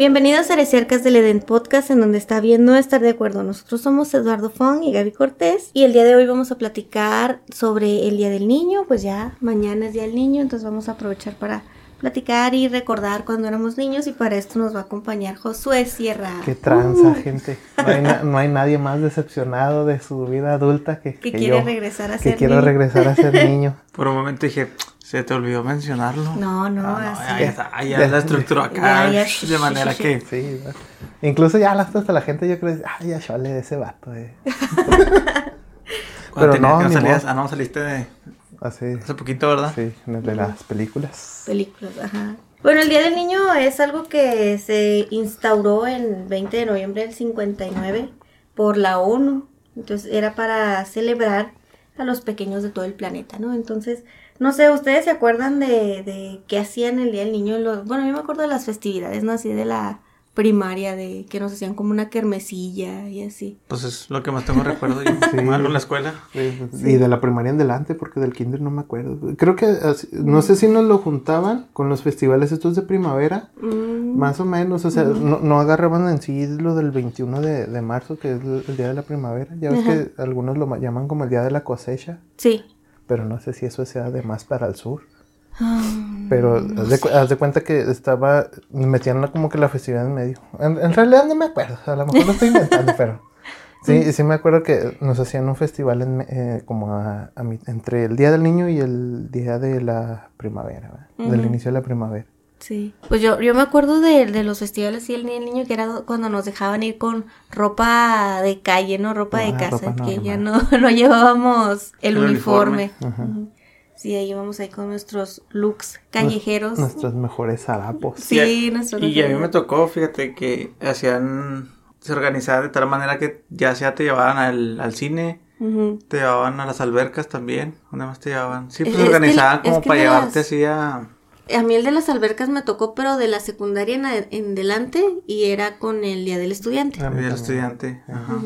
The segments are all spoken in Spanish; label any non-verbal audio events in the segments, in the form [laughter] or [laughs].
Bienvenidos a Cercas del Eden Podcast, en donde está bien no estar de acuerdo. Nosotros somos Eduardo Fong y Gaby Cortés, y el día de hoy vamos a platicar sobre el Día del Niño. Pues ya mañana es Día del Niño, entonces vamos a aprovechar para platicar y recordar cuando éramos niños, y para esto nos va a acompañar Josué Sierra. Qué tranza, gente. No hay, na- no hay nadie más decepcionado de su vida adulta que, Que que quiere yo, regresar a que ser quiero niño. regresar a ser niño. [laughs] Por un momento dije, se te olvidó mencionarlo. No, no, Ah, así. ya, ya está, ah, ya la estructura acá. Ya, ya, de manera que. [laughs] Sí, ¿no? Incluso ya hasta la gente yo creo, ay, ya chole de ese vato. Eh. [laughs] Pero no, no, salías, ah, no, saliste de Así, hace poquito, ¿verdad? sí, en el de las películas. películas, ajá. Bueno, el Día del Niño es algo que se instauró el 20 de noviembre del 59 por la ONU. Entonces era para celebrar a los pequeños de todo el planeta, ¿no? Entonces, no sé, ¿ustedes se acuerdan de, de qué hacían el Día del Niño? Los- bueno, yo me acuerdo de las festividades, ¿no? Así de la primaria, de que nos hacían como una kermesilla y así. Pues es lo que más tengo recuerdo yo. [laughs] Sí. Algo en la escuela. Sí, Y de la primaria en adelante, porque del kinder no me acuerdo. Creo que, así- no sé si nos lo juntaban con los festivales estos de primavera. Mm, Más o menos, o sea, no, no agarraban en sí lo del 21 de, de marzo, que es el, el día de la primavera. Ya ves Ajá. que algunos lo ma- llaman como el día de la cosecha, sí. pero no sé si eso sea de más para el sur. Ah, Pero haz, de, cu- haz de cuenta que estaba, metían como que la festividad en medio. En, en realidad no me acuerdo, a lo mejor lo estoy inventando, pero [laughs] sí, sí me acuerdo que nos hacían un festival en, eh, como a, a mi- entre el día del niño y el día de la primavera, del inicio de la primavera. Sí, pues yo, yo me acuerdo de, de los festivales y el Día del niño que era cuando nos dejaban ir con ropa de calle, ¿no? Ropa de Ah, casa, ropa que ya no, [laughs] no llevábamos el, El uniforme. uniforme. Ajá. Ujú. Sí, ahí íbamos ahí con nuestros looks callejeros. Nuestros mejores harapos. Sí, Y a- nuestros Y a mí me tocó, fíjate, que hacían. Se organizaba de tal manera que ya sea te llevaban al, al cine, te llevaban a las albercas también. ¿Dónde más te llevaban? Sí, pues Es- es que- organizaban es como que para las- llevarte así a. A mí el de las albercas me tocó, pero de la secundaria en, en delante y era con el Día del Estudiante. A mí el también. estudiante. Ajá.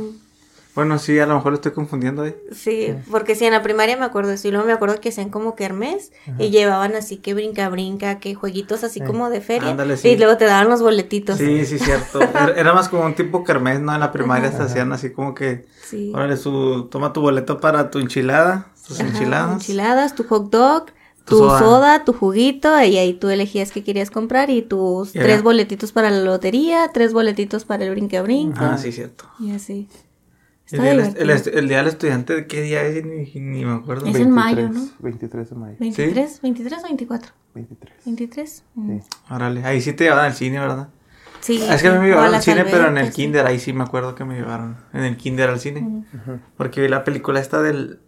Bueno, sí, a lo mejor lo estoy confundiendo ahí. Sí, porque sí, en la primaria me acuerdo eso. Y luego me acuerdo que hacían como kermés y llevaban así que brinca, brinca, que jueguitos así Sí. como de feria. Ándale, sí. Y luego te daban los boletitos. Sí, sí, cierto. [laughs] Era, era más como un tipo kermés, ¿no? En la primaria se hacían así como que, Sí. órale, su, toma tu boleto para tu enchilada, tus Ajá, enchiladas. enchiladas, tu hot dog, tu, soda. soda. tu juguito, y ahí tú elegías qué querías comprar y tus tres boletitos para la lotería, tres boletitos para el brinca brinca. Ah, sí, cierto. Y así. El día, el, día del estudiante, ¿de qué día es? Ni, ni me acuerdo. Es en mayo, ¿no? 23 de mayo. 23, 23 o 24. 23. 23. Mm. Sí. Órale, ahí sí te llevaban al cine, ¿verdad? Sí. es que a mí me llevaron al cine, pero en el sí. kinder, ahí sí me acuerdo que me llevaron. En el kinder al cine. Ujú. Porque vi la película esta del,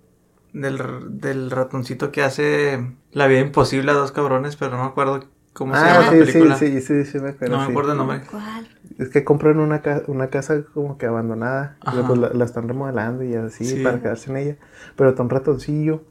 del, del ratoncito que hace La vida imposible a dos cabrones, pero no me acuerdo cómo se llama Ah, la sí, sí, película. sí, sí, sí, me acuerdo. no me sí. acuerdo el nombre. ¿Cuál? Es que compran una, ca- una casa como que abandonada. y Ajá. pues la, la están remodelando y así Sí. para quedarse en ella. Pero está un ratoncillo.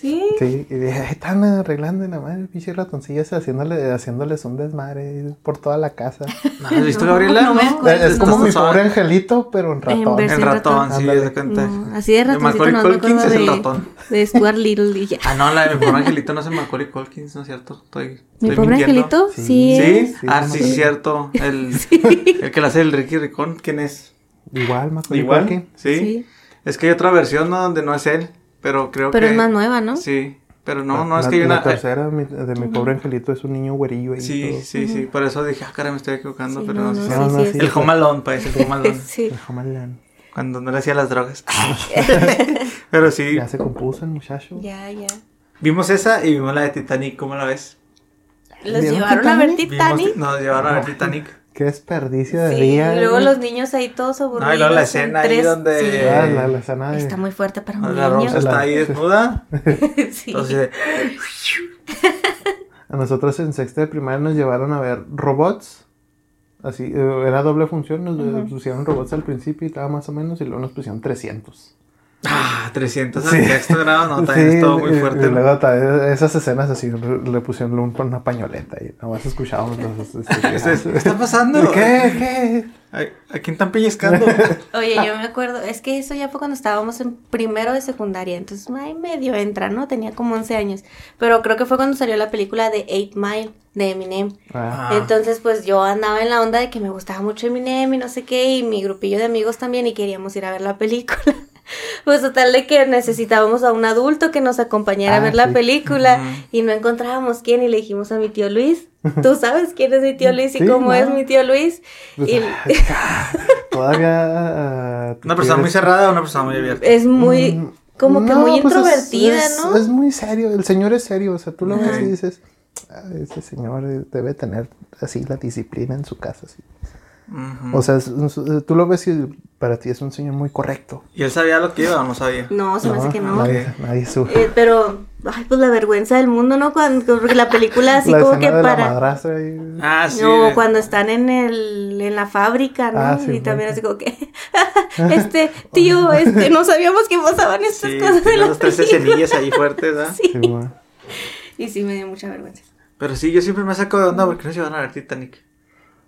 Sí. Sí, y dije, "Ay, están arreglando nada más el pinche ratoncillo ese haciéndole, haciéndoles un desmadre por toda la casa. [laughs] ¿No has visto, No, Gabriela? no me es como mi pobre angelito, pero en ratón. El ratón, ratón. sí, de cuenta. No, así de De ratoncito Macaulay no me acuerdo es el de, ratón. de Stuart Little y ya. Ah, no, la de mi pobre [laughs] angelito no es el Macaulay Culkin, ¿no es cierto? Estoy, ¿Mi estoy pobre mintiendo. angelito? Sí. Sí. es. ¿Sí? Sí, ah, sí, sí. cierto. El, [laughs] el que la hace el Ricky Ricón, ¿quién es? Igual, Macaulay Igual. Sí. Es que hay otra versión ¿no? donde no es él, pero creo Pero que... es más nueva, ¿no? Sí, pero no, La- no, es la- que hay La una... tercera mi- de mi pobre angelito es un niño güerillo ahí. Sí, todo. sí, sí, por eso dije, ah, cara, me estoy equivocando, Sí, pero no, no, no, No, sí, no, es- sí. El Home Alone, pues, el Home Alone. [laughs] Sí. El Homeland. Cuando no le hacía las drogas. [laughs] [laughs] pero sí, Ya se compuso el muchacho. Ya, ya. vimos esa y vimos la de Titanic, ¿cómo la ves? Los ¿Vieron llevaron a ver Titanic? Titanic. Vimos- nos llevaron a ver Titanic. Qué desperdicio de Sí, día. y luego ¿eh? los niños ahí todos aburridos. No, y luego la en escena ahí tres- donde- sí. Ah, la, la escena de- Está muy fuerte para un La niño. Rosa está ahí desnuda. [laughs] sí. Entonces, A nosotros en sexta de primaria nos llevaron a ver robots. Así, eh, era doble función. Nos pusieron robots al principio y estaba más o menos. Y luego nos pusieron 300. Ah, 300 al Sí. sexto grado, no, también [laughs] Sí, estuvo muy fuerte. Esas escenas así le, le pusieron un- una pañoleta y nada más escuchábamos los. [laughs] este, ¿Qué, está pasando? ¿Qué? [laughs] ¿Qué? ¿A quién están pellizcando? Oye, yo me acuerdo, es que eso ya fue cuando estábamos en primero de secundaria, entonces ahí medio entra, ¿no? Tenía como 11 años, pero creo que fue cuando salió la película de Eight Mile de Eminem. Ah. Entonces, pues yo andaba en la onda de que me gustaba mucho Eminem y no sé qué, y mi grupillo de amigos también, y queríamos ir a ver la película. [laughs] Pues total de que necesitábamos a un adulto que nos acompañara a Ah, ver la película y no encontrábamos quién y le dijimos a mi tío Luis. Tú [laughs] sabes quién es mi tío Luis y Sí, cómo no. es mi tío Luis. pues, Y [laughs] todavía. ah, te ¿Una persona muy cerrada o una persona muy abierta? es muy, Mm, como que no, muy pues es- introvertida, es, ¿no? Es muy serio, el señor es serio, o sea, tú lo ves y dices, "Ah, ese señor eh, debe tener así la disciplina en su casa. así". O sea, es tú lo ves y para ti es un señor muy correcto. ¿Y él sabía lo que iba o no sabía? No, se me hace que no. Nadie, nadie sube. Eh, pero, ay, pues la vergüenza del mundo, ¿no? Cuando, porque la película así [laughs] la como que de la para... y- Ah, sí. No, de- cuando están en el en la fábrica, ¿no? Ah, sí, y también así como que [laughs] este [laughs] tío, este no sabíamos que pasaban estas Sí, cosas en la los tres escenillas ahí fuertes, ¿verdad? Sí. sí, bueno. Y sí me dio mucha vergüenza. Pero sí, yo siempre me saco de onda porque no se iban a ver Titanic.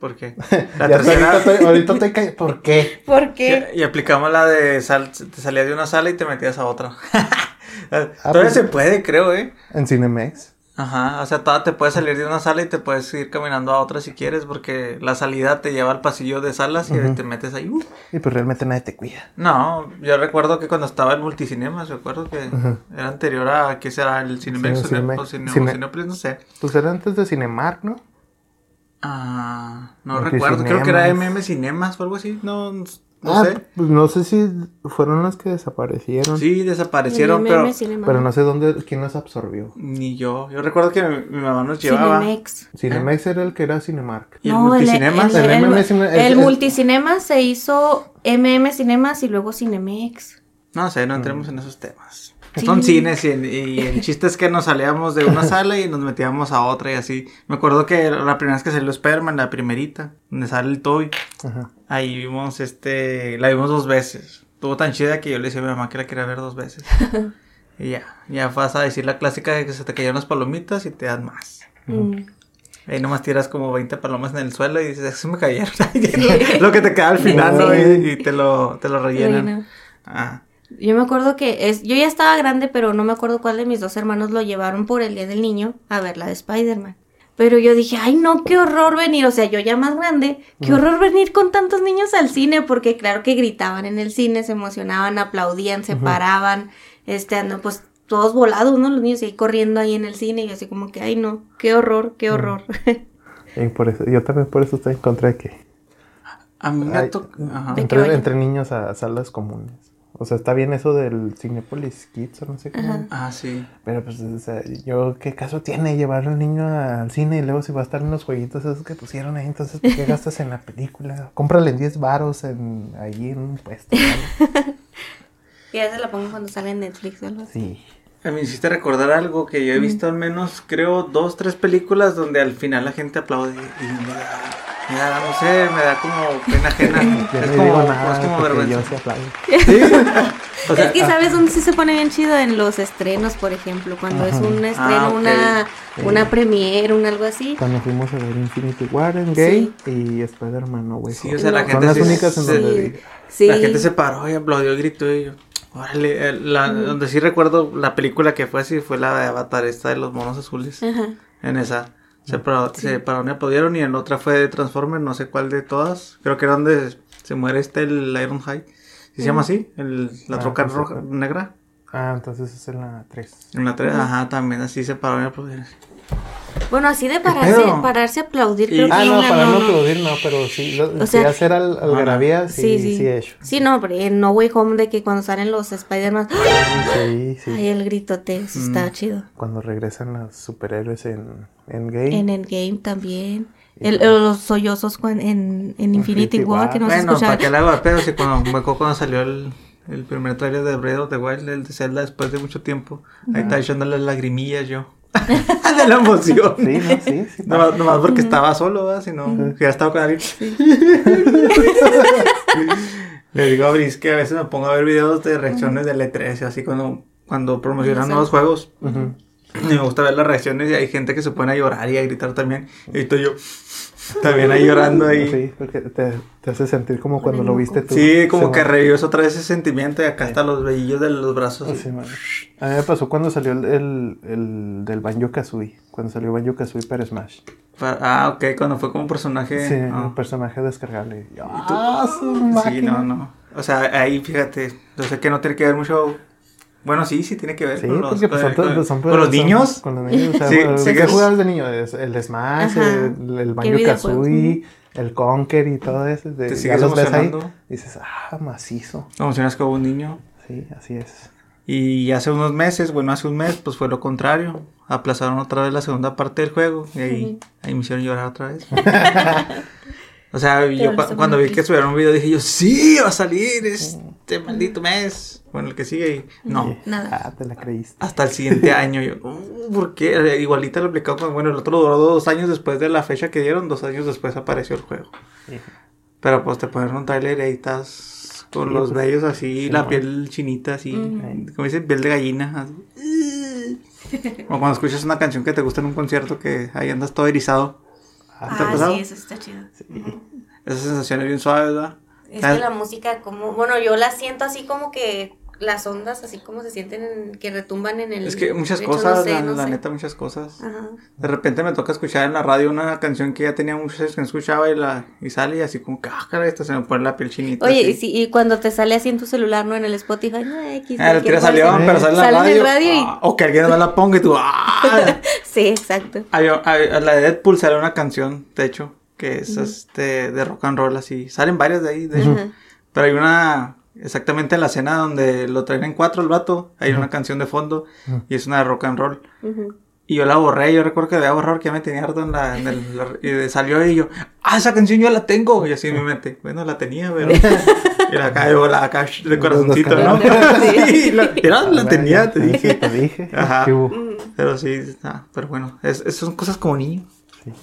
¿Por qué? [laughs] La tercera... ahorita, te, ahorita. ¿Por qué? ¿Por qué? Y, y aplicamos la de sal, te salías de una sala y te metías a otra. [laughs] Todavía pues- se puede, creo, ¿eh? En Cinemex. Ajá, o sea, todavía te puedes salir de una sala y te puedes ir caminando a otra si quieres, porque la salida te lleva al pasillo de salas y te metes ahí. Uh. Y pues realmente nadie te cuida. No, yo recuerdo que cuando estaba en Multicinemas, recuerdo que era anterior a, ¿qué será? El Cinemex Sí, o Cine- Cinemex. o Cine- o Cine- Cinépolis, no sé. Pues era antes de Cinemark, ¿no? Ah, no recuerdo, creo que era MM Cinemas o algo así, no, no ah, sé. pues no sé si fueron las que desaparecieron. Sí, desaparecieron, pero MM. Pero no sé dónde, quién los absorbió. ni yo. Yo recuerdo que mi, mi mamá nos llevaba. Cinemex. Cinemex era el que era Cinemark. Y el No, el, Multicinemas. el, El el- MM Cine- el el- el- multicinema se hizo MM Cinemas y luego Cinemex. No sé, Mm. no entremos en esos temas. [laughs] Sí. Son cines y, y el chiste es que nos salíamos de una sala y nos metíamos a otra y así. Me acuerdo que la primera vez que salió Spider-Man, la primerita, donde sale el toy, Ajá. ahí vimos este, la vimos dos veces. Estuvo tan chida que yo le decía a mi mamá que la quería ver dos veces. [laughs] y ya, ya vas a decir la clásica de que se te cayeron las palomitas y te dan más. Mm. Ahí nomás tiras como 20 palomas en el suelo y dices, se me cayeron. [laughs] lo que te queda al final, ¿no? Sí. Y, y te lo, te lo rellenan. Bueno. Ah. Yo me acuerdo que es, yo ya estaba grande, pero no me acuerdo cuál de mis dos hermanos lo llevaron por el Día del Niño a ver la de Spider-Man. Pero yo dije, ay no, qué horror venir, o sea, yo ya más grande, qué horror venir con tantos niños al cine, porque claro que gritaban en el cine, se emocionaban, aplaudían, se paraban, este, ando, pues todos volados, ¿no? Los niños ahí corriendo ahí en el cine y yo así como que, ay no, qué horror, qué horror. [laughs] Y por eso, yo también por eso estoy en contra de que A mí me Ay, tocó. Ajá. De- que entre, vayan. entre niños a salas comunes. O sea, está bien eso del Cinepolis Kids o no sé cómo. Ajá. Ah, sí. Pero pues, o sea, yo, ¿qué caso tiene llevar al niño al cine y luego si va a estar en los jueguitos esos que pusieron ahí? Entonces, ¿por qué gastas en la película? Cómprale en 10 varos en, allí en un puesto. ¿vale? y a veces la pongo cuando sale en Netflix o algo así. Sí. A mí me hiciste recordar algo que yo he visto al menos, creo, dos, tres películas donde al final la gente aplaude y me da, me da, no sé, me da como pena ajena. [laughs] Yo es, no como, digo es nada como vergüenza. yo se aplaudo. [laughs] O sea, es que ah, sabes dónde sí se pone bien chido en los estrenos, por ejemplo, cuando es un estreno, Ah, una, una premiere, un algo así. Cuando fuimos a ver Infinity War en Gay y Spider-Man No Way Sí, o sea, la No. gente Son las sí- únicas en sí- donde... Sí. La gente se paró y aplaudió y gritó y yo. Órale, eh, la, donde sí recuerdo la película que fue así fue la de Avatar, esta de los monos azules. Ajá. En esa. Se, paró- se pararon y aplaudieron y en otra fue de Transformers, no sé cuál de todas. Creo que era donde se muere este el Iron High. ¿Sí se llama así? El, la Ah, troca pues, roja, negra. Ah, entonces es en la 3. En la 3, ajá, también así se pararon y aplaudieron. Bueno, así de pararse, pararse a aplaudir, Y- creo que Ah, no, una para no no. aplaudir, no, pero sí, lo, O sí sea- hacer al, algarabía, sí, Sí, sí, sí. he hecho. Sí, no, pero en No Way Home de que cuando salen los Spider-Man, Sí, sí. ay, el gritote, eso está Mm. chido. Cuando regresan los superhéroes en, en Gay. En Endgame también. El, los sollozos cuan- en, en Infinity Infinity War, War. que no se bueno, escuchaba. para que le hago de pedo, si cuando, me acuerdo cuando salió el, el primer trailer de Breath of the Wild, el de Zelda, después de mucho tiempo. Ahí estaba echándole lagrimillas yo. [laughs] de la emoción. Sí, no, sí, sí. Nomás, nomás porque estaba solo, ¿verdad? Si no, que ya estaba con alguien. [laughs] Le digo a Brice que a veces me pongo a ver videos de reacciones de E3 y así cuando, cuando promocionan nuevos juegos. [clears throat] me gusta ver las reacciones y hay gente que se pone a llorar y a gritar también. Y estoy yo [laughs] también ahí llorando ahí. Sí, porque te, te hace sentir como cuando lo viste tú. Sí, como que revives otra vez ese sentimiento y acá están los velillos de los brazos. Sí, man. A mí me pasó cuando salió el, el, el del Banjo Kazooie. Cuando salió Banjo Kazooie para Smash. Pa- Ah, ok, cuando fue como personaje. Sí, ah. el personaje descargable. Y yo, Y tú- ¡Ah, su Sí, no, no. O sea, ahí fíjate, yo sé que no tiene que ver mucho. Bueno, sí, sí tiene que ver Sí, con los, porque pues, son, con- son- con los niños. Con los niños. O sea, Sí, bueno, sí ¿qué es- jugabas de niño? Es El Smash, Ajá. el, el ¿Qué Banjo? Kazooie, el Conker y todo eso. de- Te ya sigues los ves ahí. dices, ah, macizo. Emocionas como un niño. Sí, así es. Y hace unos meses, bueno, hace un mes, pues fue lo contrario. Aplazaron otra vez la segunda parte del juego. Y ahí, ahí me hicieron llorar otra vez. [laughs] o sea, yo cu- cuando vi que subieron un video dije yo, sí, va a salir este maldito mes. Bueno, el que sigue. Y no. Nada. Ah, te la creíste. Hasta el siguiente [laughs] año. Yo, "Uh, ¿por qué? Igualita lo aplicado con, bueno, el otro duró dos años después de la fecha que dieron, dos años después apareció el juego. Pero pues te ponen un trailer y ahí estás con Sí, los pues, vellos así, sí, la no. piel chinita así, como dicen, piel de gallina. así. [laughs] O cuando escuchas una canción que te gusta en un concierto que ahí andas todo erizado. ¿Te ha Ah, sí, eso está chido. Esa sensación es bien suave, ¿verdad? Es Ah, que la música, como, bueno, yo la siento así como que las ondas, así como se sienten, en- que retumban en el. Es que muchas hecho, cosas, no sé, la, no la sé. neta, muchas cosas. Ajá. De repente me toca escuchar en la radio una canción que ya tenía muchos años que no escuchaba y, la, y sale y así como que, ah, caray, esta se me pone la piel chinita. Oye, y, sí, y cuando te sale así en tu celular, ¿no? En el Spotify, no, X. Ah, cosa. león, pero sale en la en radio. y- ah, o que alguien no la ponga y tú, ¡ah! [laughs] Sí, exacto. Había- había- la de Deadpool sale una canción, de hecho, que es este de rock and roll así. Salen varias de ahí, de hecho. Ujú. Pero hay una, exactamente en la escena donde lo traen en cuatro el vato, hay una canción de fondo y es una de rock and roll. Y yo la borré, yo recuerdo que había borrado porque ya me tenía harto en la, en el, la- y salió y yo, ah, esa canción yo la tengo. Y así en mi mente, bueno, la tenía, pero... y la acá, yo la acá de corazoncito, ¿no? [laughs] sí, [laughs] la, era, la tenía, te dije. Te dije. Ajá. Pero sí, ah, pero bueno, es, es- son cosas como niño.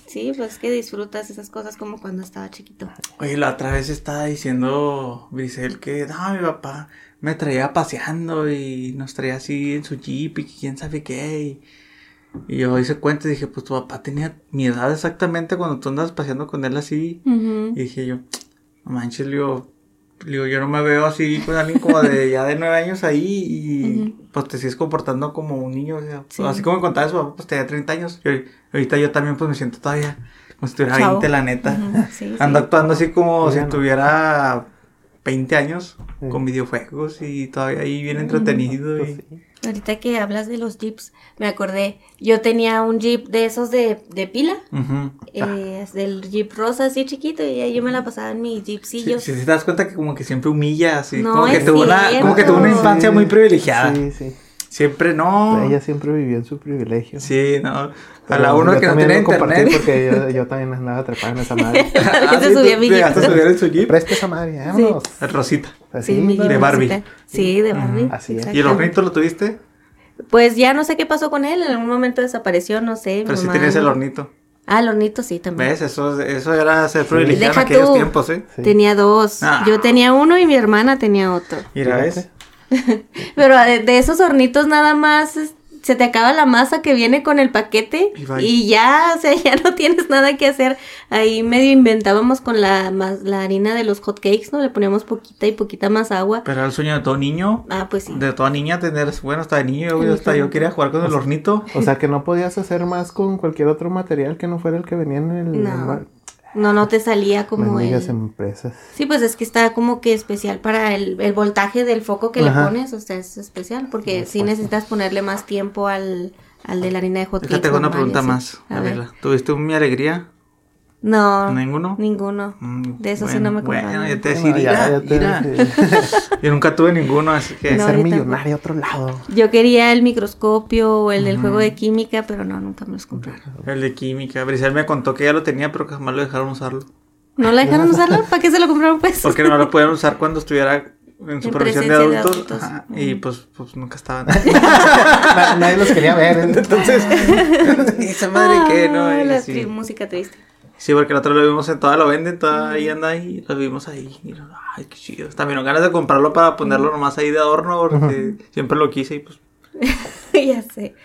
Sí, pues que disfrutas esas cosas como cuando estaba chiquito. Oye, la otra vez estaba diciendo Brisel que, no, mi papá me traía paseando y nos traía así en su jeep y quién sabe qué. Y, y yo hice cuenta y dije, pues tu papá tenía mi edad exactamente cuando tú andas paseando con él así. Y dije yo, manches, le digo, yo no me veo así con alguien como de [laughs] ya de nueve años ahí y pues te sigues comportando como un niño. o sea, Sí. Así como me contaba su papá, pues tenía 30 años. Y ahorita yo también pues me siento todavía como si tuviera Chavo. 20, la neta. Sí. Ando actuando así como si tuviera 20 años Sí. con videojuegos y todavía ahí bien entretenido. Pues y... Ahorita que hablas de los jeeps, me acordé, yo tenía un jeep de esos de, de pila, eh, del jeep rosa así chiquito, y ahí yo me la pasaba en mi jeepcillo. sí, te das cuenta que como que siempre humilla, así, No, como, que tuvo una, como que tuvo una infancia Sí, muy privilegiada. Sí, sí. Siempre no. Ella siempre vivió en su privilegio. Sí, no. A la uno que no tiene internet. Porque yo, yo también andaba atrapada en esa madre. [laughs] También se subía a mi te jeep. llegaste a subir en su jeep. Presta esa madre, vámonos. Rosita. Así, Sí, mi ¿no? jeep De Barbie. rosita. Sí, de Barbie. así es. ¿Y el hornito lo tuviste? Pues ya no sé qué pasó con él, en algún momento desapareció, no sé. Pero sí mamá- tenías el hornito. Ah, el hornito sí también. ¿Ves? Eso, eso era ser privilegiado en aquellos tú. tiempos, ¿eh? Sí. Tenía dos. Ah. Yo tenía uno y mi hermana tenía otro. Mira. ¿ves? [laughs] Pero de, de esos hornitos nada más es- se te acaba la masa que viene con el paquete Y ya, o sea, ya no tienes nada que hacer. Ahí medio inventábamos con la, mas- la harina de los hot cakes, ¿no? Le poníamos poquita y poquita más agua. Pero era el sueño de todo niño. Ah, pues sí. De toda niña tener, bueno, hasta de niño, yo, hasta yo quería jugar con el hornito. O sea que no podías hacer más con cualquier otro material que no fuera el que venía en el. No. No, no te salía como el... empresas. Sí, pues es que está como que especial para el, el voltaje del foco que Ajá. le pones, o sea, es especial porque sí necesitas ponerle más tiempo al, al de la harina de hot cakes Déjate hago una pregunta más. A A ver. ver, ¿tuviste un mi alegría? No. ¿Ninguno? Ninguno. Mm, De eso sí no me. Bueno, ya te ya- ya mira. [laughs] Yo nunca tuve ninguno, así que... No, ser yo millonario a otro lado. Yo quería el microscopio o el del juego de química, pero no, nunca me los compraron. El de química. Brisel me contó que ya lo tenía, pero que jamás lo dejaron usarlo. ¿No la dejaron [laughs] usarlo? ¿Para qué se lo compraron pues? [laughs] Porque no lo podían usar cuando estuviera en supervisión de presencia de adultos. Y pues, pues nunca estaban. Na- Nadie los quería ver. Entonces, esa madre que no. Ah, la así. música triste. Sí, porque la otra lo vimos en toda lo venden, toda ahí anda ahí, lo vimos ahí. Y lo- ay, qué chido. También ganas de comprarlo para ponerlo nomás ahí de adorno, porque siempre lo quise y pues. [laughs] ya sé.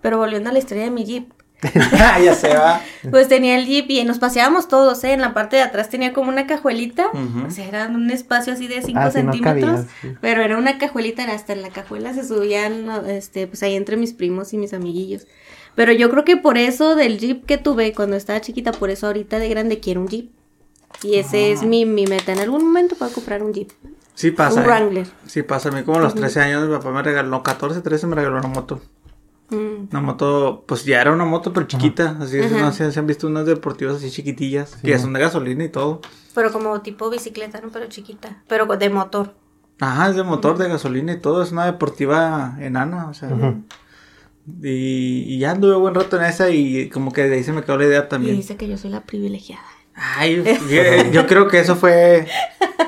Pero volviendo a la historia de mi Jeep. [laughs] ya se va. Pues tenía el Jeep y nos paseábamos todos, ¿eh? En la parte de atrás tenía como una cajuelita. O sea, era un espacio así de 5 Ah, no centímetros. sí. Pero era una cajuelita, era hasta en la cajuela se subían, este, pues ahí entre mis primos y mis amiguillos. Pero yo creo que por eso del Jeep que tuve cuando estaba chiquita, por eso ahorita de grande quiero un Jeep. Y ese Ah. es mi, mi meta. En algún momento puedo comprar un Jeep. Sí pasa. Un ¿eh? Wrangler. Sí pasa. A mí como a los 13 años mi papá me regaló, 14, 13 me regaló una moto. Mm. Una moto, pues ya era una moto, pero chiquita. Así es, no sé, se han visto unas deportivas así chiquitillas. que ya son de gasolina y todo. Pero como tipo bicicleta, ¿no? Pero chiquita. Pero de motor. Ajá, es de motor, de gasolina y todo. Es una deportiva enana, o sea. Y, y ya anduve buen rato en esa y como que de ahí se me quedó la idea Y también. dice que yo soy la privilegiada. Ay, [laughs] yo, yo creo que eso fue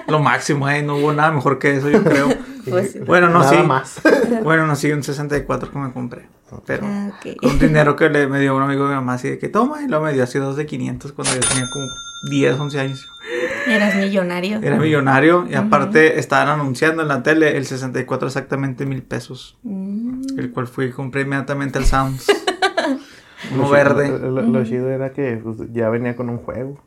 lo máximo, ¿eh? No hubo nada mejor que eso, yo creo. [laughs] Pues. Bueno, no, Nada sí. más. [laughs] Bueno, no, sí, un 64 que me compré. Pero Ah, ok. con dinero que le me dio un amigo de mi mamá, así de que toma, y luego me dio así dos de 500 cuando yo tenía como 10, 11 años. Eras millonario. Era millonario y aparte estaban anunciando en la tele el 64 exactamente mil pesos. Mm. El cual fui y compré inmediatamente el Sounds. [laughs] Uno Lo verde. chido- Lo, lo chido era que pues, ya venía con un juego.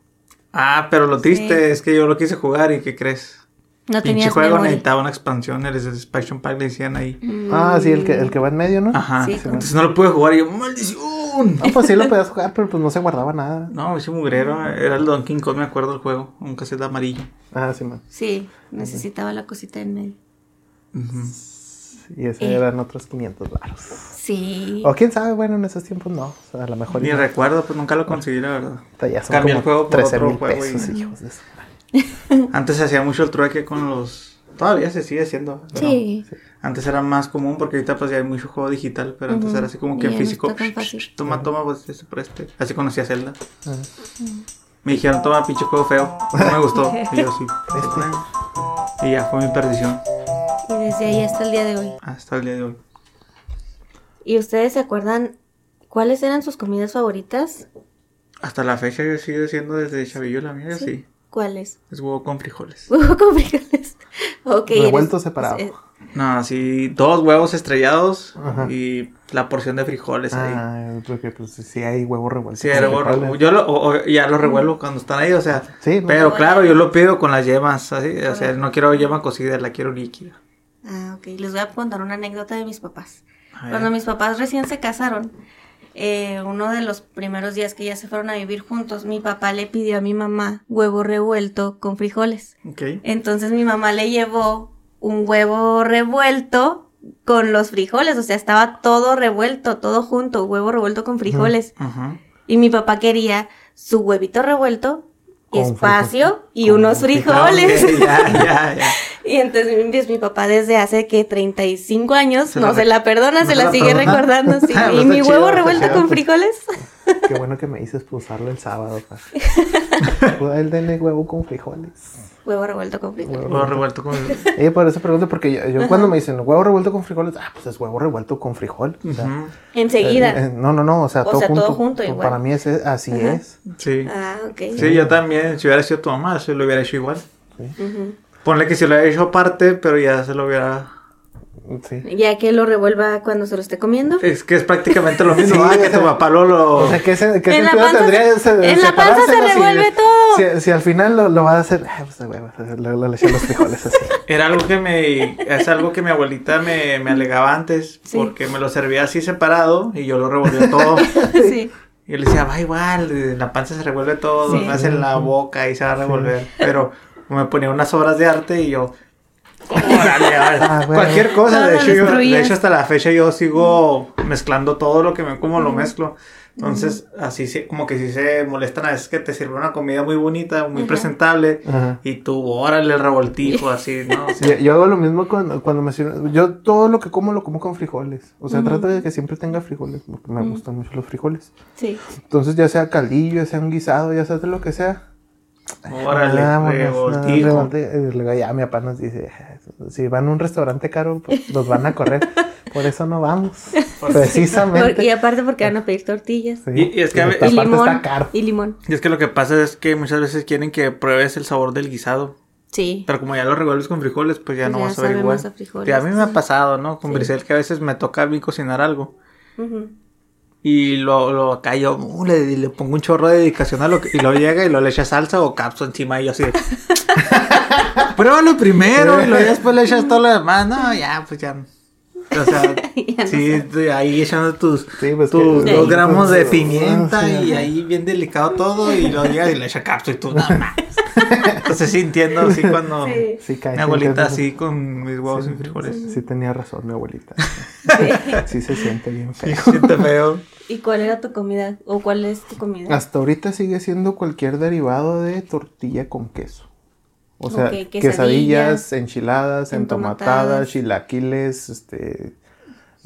Ah, pero lo triste es que yo lo quise jugar y ¿qué crees? No Pinche tenías juego memoria. necesitaba una expansión, el expansion pack le decían ahí. Mm. Ah, sí, el que, el que va en medio, ¿no? Ajá. Sí, Entonces no lo pude jugar y yo, ¡maldición! Ah, pues sí lo podías jugar, pero pues no se guardaba nada. No, ese mugrero era el Donkey Kong, me acuerdo el juego, un cassette amarillo. Ah, sí, man. Sí, necesitaba la cosita en medio. Ujú. Y ese Eh. eran otros 500 baros. Sí. O quién sabe, bueno, en esos tiempos no. O sea, a lo mejor Ni recuerdo, pues nunca lo conseguí, la verdad. ya son cambié como el juego por 13 otro mil juego pesos, y- hijos de su madre. [laughs] Antes se hacía mucho el trueque con los... Todavía se sigue haciendo. pero Sí. Antes era más común porque ahorita pues ya hay mucho juego digital, pero antes era así como que en no físico. está tan fácil. Toma, toma, pues este por este. Así conocía Zelda. Ah. Me dijeron, toma, pinche juego feo. No me gustó. [laughs] Y yo sí. Este. Y ya fue mi perdición Y desde ahí hasta el día de hoy. hasta el día de hoy. ¿Y ustedes se acuerdan cuáles eran sus comidas favoritas? Hasta la fecha yo sigo siendo desde chavillo la mía, sí. ¿Cuáles? Es huevo con frijoles. [laughs] Huevo con frijoles. Ok. Revuelto eres- separado. No, así, dos huevos estrellados Ajá. y la porción de frijoles ahí. Ah, yo creo que pues sí hay huevo revuelto. Sí, era huevo revuelto. Yo lo, o- o ya lo revuelvo cuando están ahí, o sea. Sí, no. Pero claro, yo lo pido con las yemas, así. O sea, no quiero yema cocida, la quiero líquida. Ah, ok. Les voy a contar una anécdota de mis papás. Cuando mis papás recién se casaron, eh, uno de los primeros días que ya se fueron a vivir juntos, mi papá le pidió a mi mamá huevo revuelto con frijoles. Ok. Entonces mi mamá le llevó un huevo revuelto con los frijoles, o sea, estaba todo revuelto, todo junto, huevo revuelto con frijoles. Y mi papá quería su huevito revuelto, Con espacio y con unos frijoles. frijoles. Ok, [laughs] ya, ya, ya. [laughs] Y entonces mi papá desde hace que 35 años Se no la se la perdona, no se se la, la sigue perdona. recordando. sí. [laughs] Y mi chido, huevo revuelto chido, con pues. frijoles. Qué bueno que me dices pues, usarlo el sábado. Pues [laughs] el denle huevo con frijoles. Huevo revuelto con frijoles. Huevo revuelto con. [laughs] Y por eso pregunto, porque yo, yo cuando me dicen huevo revuelto con frijoles, ah, pues es huevo revuelto con frijol. O sea. Enseguida. eh, eh, no, no, no, o sea, O todo sea, todo junto. junto igual. Para mí es, así Ajá. es. Sí. Ah, ok. Sí, yo también. Si hubiera sido tu mamá, se lo hubiera hecho igual. Ujú. Ponle que se lo hubiera hecho aparte, pero ya se lo hubiera. Sí. Ya que lo revuelva cuando se lo esté comiendo. Es que es prácticamente lo [laughs] mismo, Sí, ah, que tu papá lo. lo... O sea, ¿qué, se- qué En la panza tendría se- ese- en la panza se separárselo si- revuelve todo. Si, si al final lo, lo va a hacer, ah, pues, huevo, le, le, le eché los frijoles así. Era algo que me. Es algo que mi abuelita me, me alegaba antes. Sí. Porque me lo servía así separado y yo lo revolvía todo. [laughs] sí. Y yo le decía, va igual, en la panza se revuelve todo, Sí. más en la boca y se va a revolver. Pero me ponía unas obras de arte y yo. Órale. Ah, bueno. Cualquier cosa, de hecho, yo, de hecho hasta la fecha yo sigo mezclando todo lo que me como lo mezclo. Entonces, así sí, como que sí se molestan a veces que te sirve una comida muy bonita, muy presentable, Ajá. y tú, órale, el revoltijo, [laughs] así, ¿no? O sea, Yo, yo hago lo mismo cuando, cuando me sirven. Yo todo lo que como lo como con frijoles. O sea, trato de que siempre tenga frijoles, porque me gustan mucho los frijoles. Sí. Entonces, ya sea caldillo, ya sea un guisado, ya sea de lo que sea. órale, Vámonos, revoltijo. ya mi papá nos dice, si van a un restaurante caro, pues [laughs] los van a correr. Por eso no vamos. Precisamente. Por- y aparte porque van a pedir tortillas. Sí, Y- y es que a y Y limón. está caro. Y limón. Y es que lo que pasa es que muchas veces quieren que pruebes el sabor del guisado. Sí. Pero como ya lo revuelves con frijoles, pues ya Pues no ya vas a ver igual. a frijoles, Y a mí me ha pasado, ¿no? Con Sí. Brisel que a veces me toca a mí cocinar algo. Y lo, lo acá yo uh, le, le pongo un chorro de dedicación a lo que. Y luego llega y lo le echa salsa o capso encima y yo así de. [laughs] Pruébalo primero y luego ya después le echas todo lo demás. No, ya, pues ya. O sea, [laughs] Ya no sí, ahí echando tus, Sí, pues tus que- dos gramos de Ah, pimienta sí, y ahí bien delicado todo y luego llega y le echa capso y tú nada más. [laughs] Entonces sí entiendo así cuando Sí. Sí, cae, mi abuelita sí, así con mis huevos sí, y frijoles. Sí, tenía razón mi abuelita. Sí se siente bien Sí, feo. siente feo. ¿Y cuál era tu comida? ¿O cuál es tu comida? Hasta ahorita sigue siendo cualquier derivado de tortilla con queso. O sea, quesadillas, quesadillas, enchiladas, entomatadas. entomatadas, chilaquiles, este...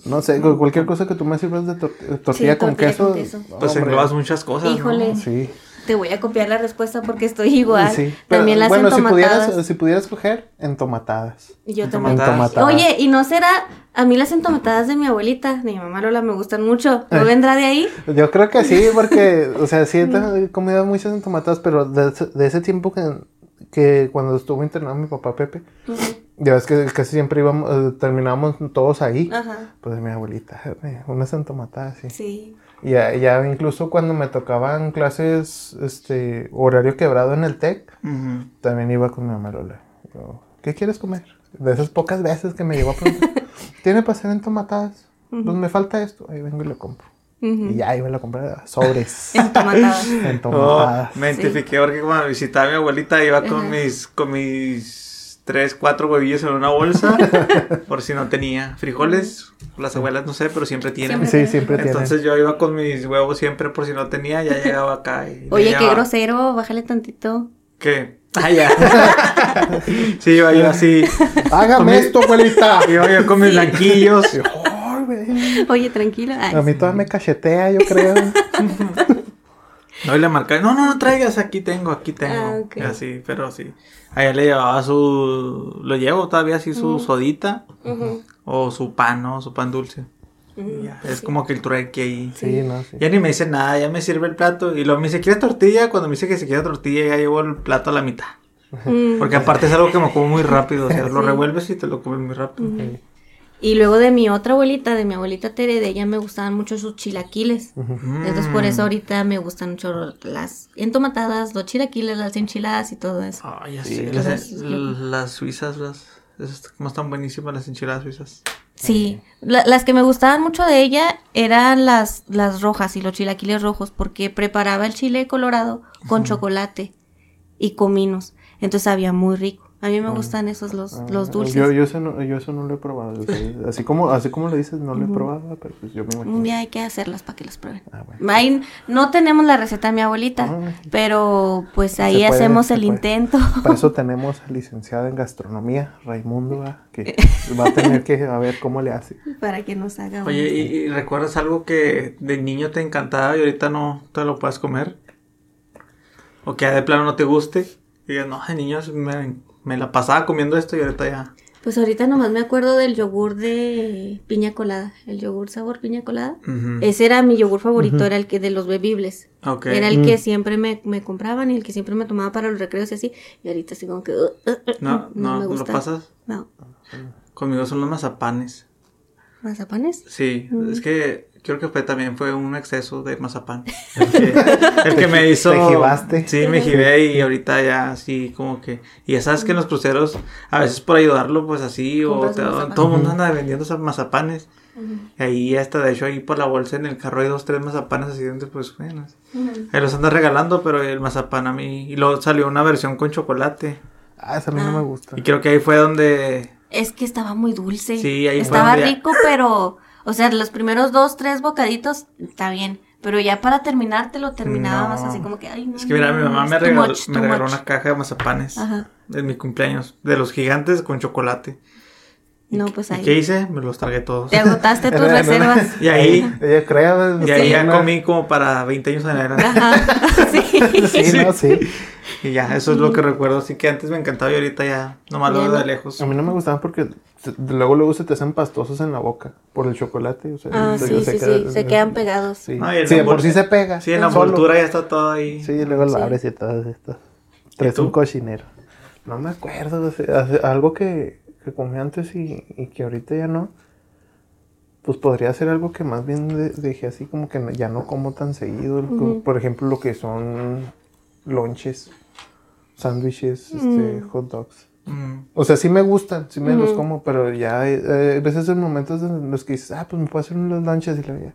No sé, cu- cualquier cosa que tú me sirvas de tor- tortilla, con, tortilla queso. con queso. Pues englobas muchas cosas. ¿no? Híjole. Sí. Te voy a copiar la respuesta porque estoy igual. sí. Pero, También las bueno, si entomatadas. pudieras, si pudieras coger, entomatadas. Y yo también. Entomatadas. Entomatadas. Oye, ¿y no será? A mí las entomatadas de mi abuelita, de mi mamá Lola, me gustan mucho. ¿No Eh. vendrá de ahí? Yo creo que sí, porque, o sea, sí he te- [laughs] comido muchas entomatadas, pero de ese tiempo que, que cuando estuvo internado mi papá Pepe, ya ves que casi siempre íbamos, eh, terminábamos todos ahí. Ajá. Pues de mi abuelita, eh, unas entomatadas, sí. Sí. Y ya, ya incluso cuando me tocaban clases, este, horario quebrado en el TEC, también iba con mi mamá Lola. Yo, ¿Qué quieres comer? De esas pocas veces que me llegó a preguntar, [laughs] ¿tiene para hacer entomatadas? Pues me falta esto, ahí vengo y lo compro. Y ya iba a la compra sobres. [laughs] Entomatadas. [laughs] Oh, entomatadas. me identifiqué porque cuando visitaba a mi abuelita iba con Ajá. mis, con mis tres, cuatro huevillos en una bolsa, [laughs] por si no tenía frijoles. Las abuelas no sé, pero siempre tienen. Siempre. Sí, siempre tiene. Entonces yo iba con mis huevos siempre por si no tenía, ya llegaba acá. Y Oye, qué llevaba- grosero, bájale tantito. ¿Qué? Ah, ya. sí, iba yo así. Hágame esto, abuelita. Iba yo con mis blanquillos. Oye, tranquilo. Ay, A mí todavía me cachetea, yo creo. [laughs] No, y le marcaba, no, no, no traigas, aquí tengo, aquí tengo. Ah, Así, pero sí. Allá le llevaba su, lo llevo todavía así su sodita o su pan, ¿no? Su pan dulce. ya, es como que el trueque ahí. Sí, no, sí. Ya ni me dice nada, ya me sirve el plato. Y luego me dice, ¿quieres tortilla? Cuando me dice que se quiere tortilla, ya llevo el plato a la mitad. Mm. Porque aparte es algo que me como muy rápido. O sea, lo Sí. revuelves y te lo comes muy rápido. Y luego de mi otra abuelita, de mi abuelita Tere, de ella me gustaban mucho sus chilaquiles. Entonces por Mm. eso ahorita me gustan mucho las entomatadas, los chilaquiles, las enchiladas y todo eso. Ay, ya Sí, sé. entonces, Las, yo- las suizas, las, esas como están buenísimas las enchiladas suizas. Sí, la- las que me gustaban mucho de ella eran las, las rojas y los chilaquiles rojos porque preparaba el chile colorado con chocolate y cominos. Entonces sabía muy rico. A mí me gustan esos los, los Ah, dulces. Yo, yo, eso no, yo eso no lo he probado. o sea, [laughs] así, como, así como lo dices, no lo he probado, pero pues yo me imagino. Un día hay que hacerlas para que las prueben. Ah, bueno. Ahí no tenemos la receta de mi abuelita, Ah, pero pues ahí puede, hacemos el puede. intento. Para eso [laughs] tenemos al licenciado en gastronomía, Raimundo, que [laughs] va a tener que a ver cómo le hace. para que nos haga Oye, ¿y, y recuerdas algo que de niño te encantaba y ahorita no te lo puedes comer? O que de plano no te guste. Y digas, no, de niño me, me la pasaba comiendo esto y ahorita ya. Pues ahorita nomás me acuerdo del yogur de piña colada, el yogur sabor piña colada. Ese era mi yogur favorito, era el que de los bebibles. Era el Mm. que siempre me, me compraban y el que siempre me tomaba para los recreos y así. Y ahorita así como que... uh, uh, uh, No, no, me ¿no lo gusta. pasas? No. Conmigo son los mazapanes. ¿Mazapanes? Sí, Mm. es que creo que fue también fue un exceso de mazapán. [laughs] El que, el que me hizo. te jibaste. Sí, me jibé y ahorita ya así como que. Y ya sabes que en los cruceros, a veces por ayudarlo, pues así, o te- todo el mundo anda vendiendo esos mazapanes. Ujú. Y ahí hasta de hecho ahí por la bolsa en el carro hay dos, tres mazapanes así dentro, pues bueno. Ahí los anda regalando, pero el mazapán a mí. Y luego salió una versión con chocolate. Ah, esa a mí no Ah. me gusta. Y creo que ahí fue donde. Es que estaba muy dulce. Sí, ahí fue Estaba donde ya- rico, pero... O sea, los primeros dos, tres bocaditos, está bien. Pero ya para terminar, te lo terminabas No. así como que... Ay, no, Es que mira, no, mi mamá me regaló, much, me regaló una caja de mazapanes. Ajá. En mi cumpleaños. De los gigantes con chocolate. No, pues ¿Y ahí. qué hice? Me los tragué todos. Te agotaste [laughs] tus reservas. Y ahí, Ella crea. y ahí ya comí como para 20 años en adelante. Ajá. [laughs] Sí. Sí, no, sí. [laughs] Y ya, eso es lo que recuerdo. Así que antes me encantaba y ahorita ya nomás lo veo de lejos. A mí no me gustaban porque se- luego luego se te hacen pastosos en la boca por el chocolate. O sea, Ah, se- sí, se sí, queda- sí. Se quedan pegados. Sí, No, Sí, por sí se pega. Sí, en la envoltura ya está todo ahí. Sí, y luego lo Sí. abres y todo esto. Traes tú? un cochinero. No me acuerdo. o sea, hace- algo que, que comí antes y, y que ahorita ya no. pues podría ser algo que más bien de- dejé así como que ya no como tan seguido. Por ejemplo, lo que son lonches, sándwiches, este, Mm. hot dogs. Mm. O sea, sí me gustan, sí me los Ujú. como, pero ya hay eh, veces en momentos en los que dices, ah, pues me puedo hacer unos lunches y luego [laughs] ya.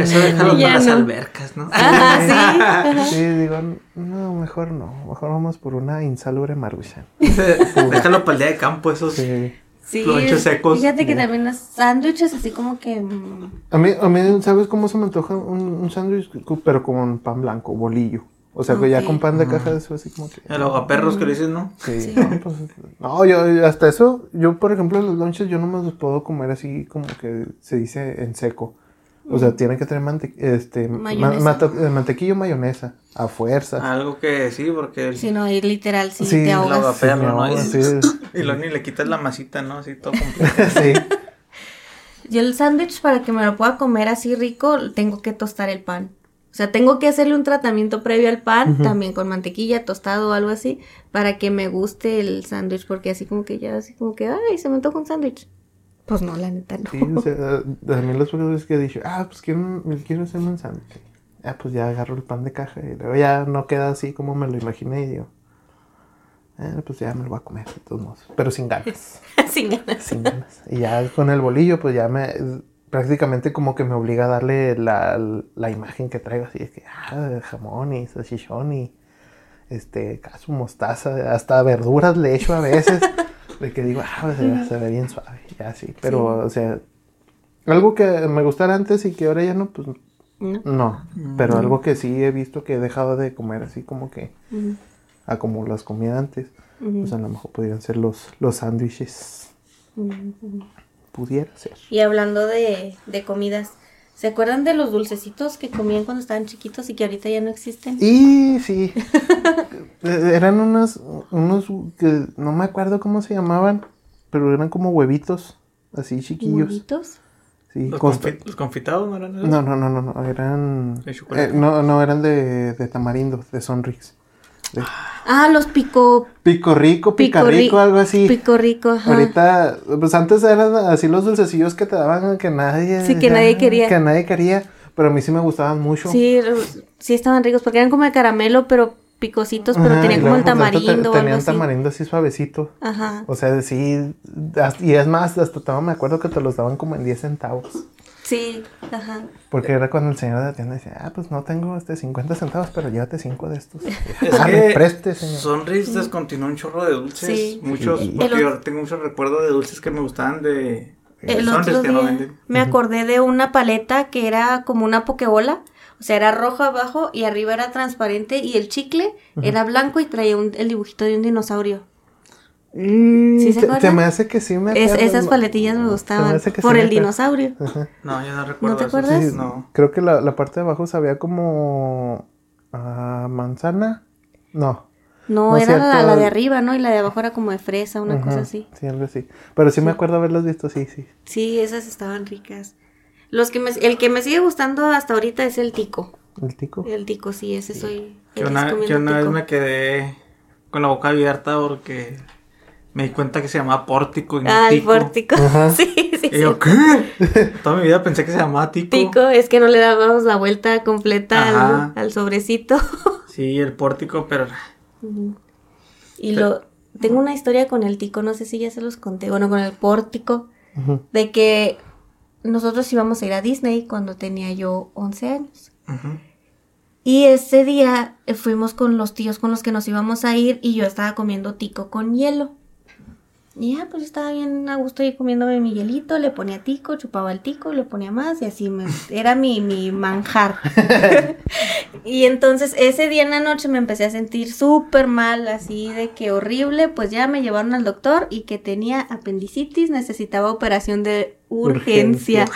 Eso déjalo para las no. albercas, ¿no? Ajá, sí. Sí, digo, no, mejor no, mejor vamos por una insalubre maruchan. déjalo para el día de campo, esos. Sí. Sí, secos. Fíjate que también los sándwiches así como que... mm, A mí, a mí, ¿sabes cómo se me antoja un, un sándwich? Pero con pan blanco, bolillo. O sea, que ya con pan de caja, eso así como que... El ahogaperros que le dicen, ¿no? Sí, Sí. No, pues, no, yo hasta eso, yo por ejemplo los lunches yo no me los puedo comer así como que se dice en seco. O sea, tiene que tener mante este, ma- Mayonesa. eh, mantequilla o mayonesa, a fuerza. Algo que sí, porque el, Si no, ir literal, si Sí, te ahogas. no, Y- sí. [laughs] Y luego ni le quitas la masita, ¿no? Así todo completo. [laughs] sí. Yo el sándwich para que me lo pueda comer así rico, tengo que tostar el pan. O sea, tengo que hacerle un tratamiento previo al pan, también con mantequilla, tostado o algo así, para que me guste el sándwich, porque así como que ya, así como que, ay, se me antoja un sándwich. Pues no, la neta no. Sí, o sea, mí las veces que he dicho, ah, pues quiero, quiero hacerme un sándwich. Ah, pues ya agarro el pan de caja y luego ya no queda así como me lo imaginé y digo, ah, pues ya me lo voy a comer de todos modos, pero sin ganas. [laughs] Sin ganas. sin ganas. Y ya con el bolillo, pues ya me prácticamente como que me obliga a darle la, la imagen que traigo, así es que, ah, jamón y salchichón y este, caso, mostaza, hasta verduras le echo a veces, de que digo, ah, se, ve- se ve bien suave, ya así, pero, o sea, algo que me gustara antes y que ahora ya no, pues ¿No? no, pero algo que sí he visto que he dejado de comer así como que, a como las comía antes, ujú, pues a lo mejor podrían ser los, los sándwiches. Pudiera ser. Y hablando de, de comidas, ¿se acuerdan de los dulcecitos que comían cuando estaban chiquitos y que ahorita ya no existen? Y sí, [laughs] Eh, eran unos, unos que no me acuerdo cómo se llamaban, pero eran como huevitos, así chiquillos. ¿Huevitos? Sí, Los, con- confi- los confitados, ¿no eran esos? no, no, no, no, no, eran... ¿De chocolate? eh, no, no, eran de, de tamarindo, de Sonrix. De Ah, los pico... pico rico, pica pico ri- rico, algo así. Pico rico, ajá. Ahorita, pues antes eran así los dulcecillos que te daban que nadie... Sí, que nadie quería. Que nadie quería, pero a mí sí me gustaban mucho. Sí, sí estaban ricos porque eran como de caramelo, pero picositos, pero Ajá, tenían como el te- tamarindo Tenían así. tamarindo así suavecito. Ajá. O sea, sí, y es más, hasta me acuerdo que te los daban como en 10 centavos. Sí, ajá. Porque era cuando el señor de la tienda decía, ah, pues no tengo este 50 centavos, pero llévate 5 de estos. [laughs] Es ah, que preste, señor. Sonris descontinuó un chorro de dulces. Sí. Muchos, Y- porque El yo tengo muchos recuerdos de dulces que me gustaban de, de El Sonris otro que no día venden. me acordé de una paleta que era como una pokebola. O sea, era rojo abajo y arriba era transparente y el chicle era blanco y traía un- el dibujito de un dinosaurio. Y ¿Sí se te- me hace que sí me Es- acuerdo, esas ¿no? paletillas me gustaban por me el acuerdo. dinosaurio. Ajá. No, yo no recuerdo. te esos. acuerdas? No. Creo que la, la parte de abajo sabía como a manzana. No. No, No, era la, la de arriba, ¿no? Y la de abajo era como de fresa, una cosa así. Sí, algo así. Pero sí, me acuerdo haberlos visto, sí, sí. Sí, esas estaban ricas. Los que me, el que me sigue gustando hasta ahorita es el tico. El tico. El tico, sí, ese soy. Que feliz una, que una vez me quedé con la boca abierta porque me di cuenta que se llamaba pórtico y no Ah, el tico. pórtico. Ajá. [laughs] Sí, sí, Y yo. ¿qué? Toda mi vida pensé que se llamaba tico. Tico, es que no le dábamos la vuelta completa Ajá. al, al sobrecito. [laughs] Sí, el pórtico, pero Y lo tengo una historia con el tico, no sé si ya se los conté, bueno, con el pórtico, de que nosotros íbamos a ir a Disney cuando tenía yo 11 años. ujú. Y ese día fuimos con los tíos con los que nos íbamos a ir y yo estaba comiendo tico con hielo. Y ya, pues estaba bien a gusto ahí comiéndome mi hielito, le ponía tico, chupaba el tico, le ponía más y así me, era mi, mi manjar. [laughs] y entonces ese día en la noche me empecé a sentir súper mal, así de que horrible, pues ya me llevaron al doctor y que tenía apendicitis, necesitaba operación de urgencia.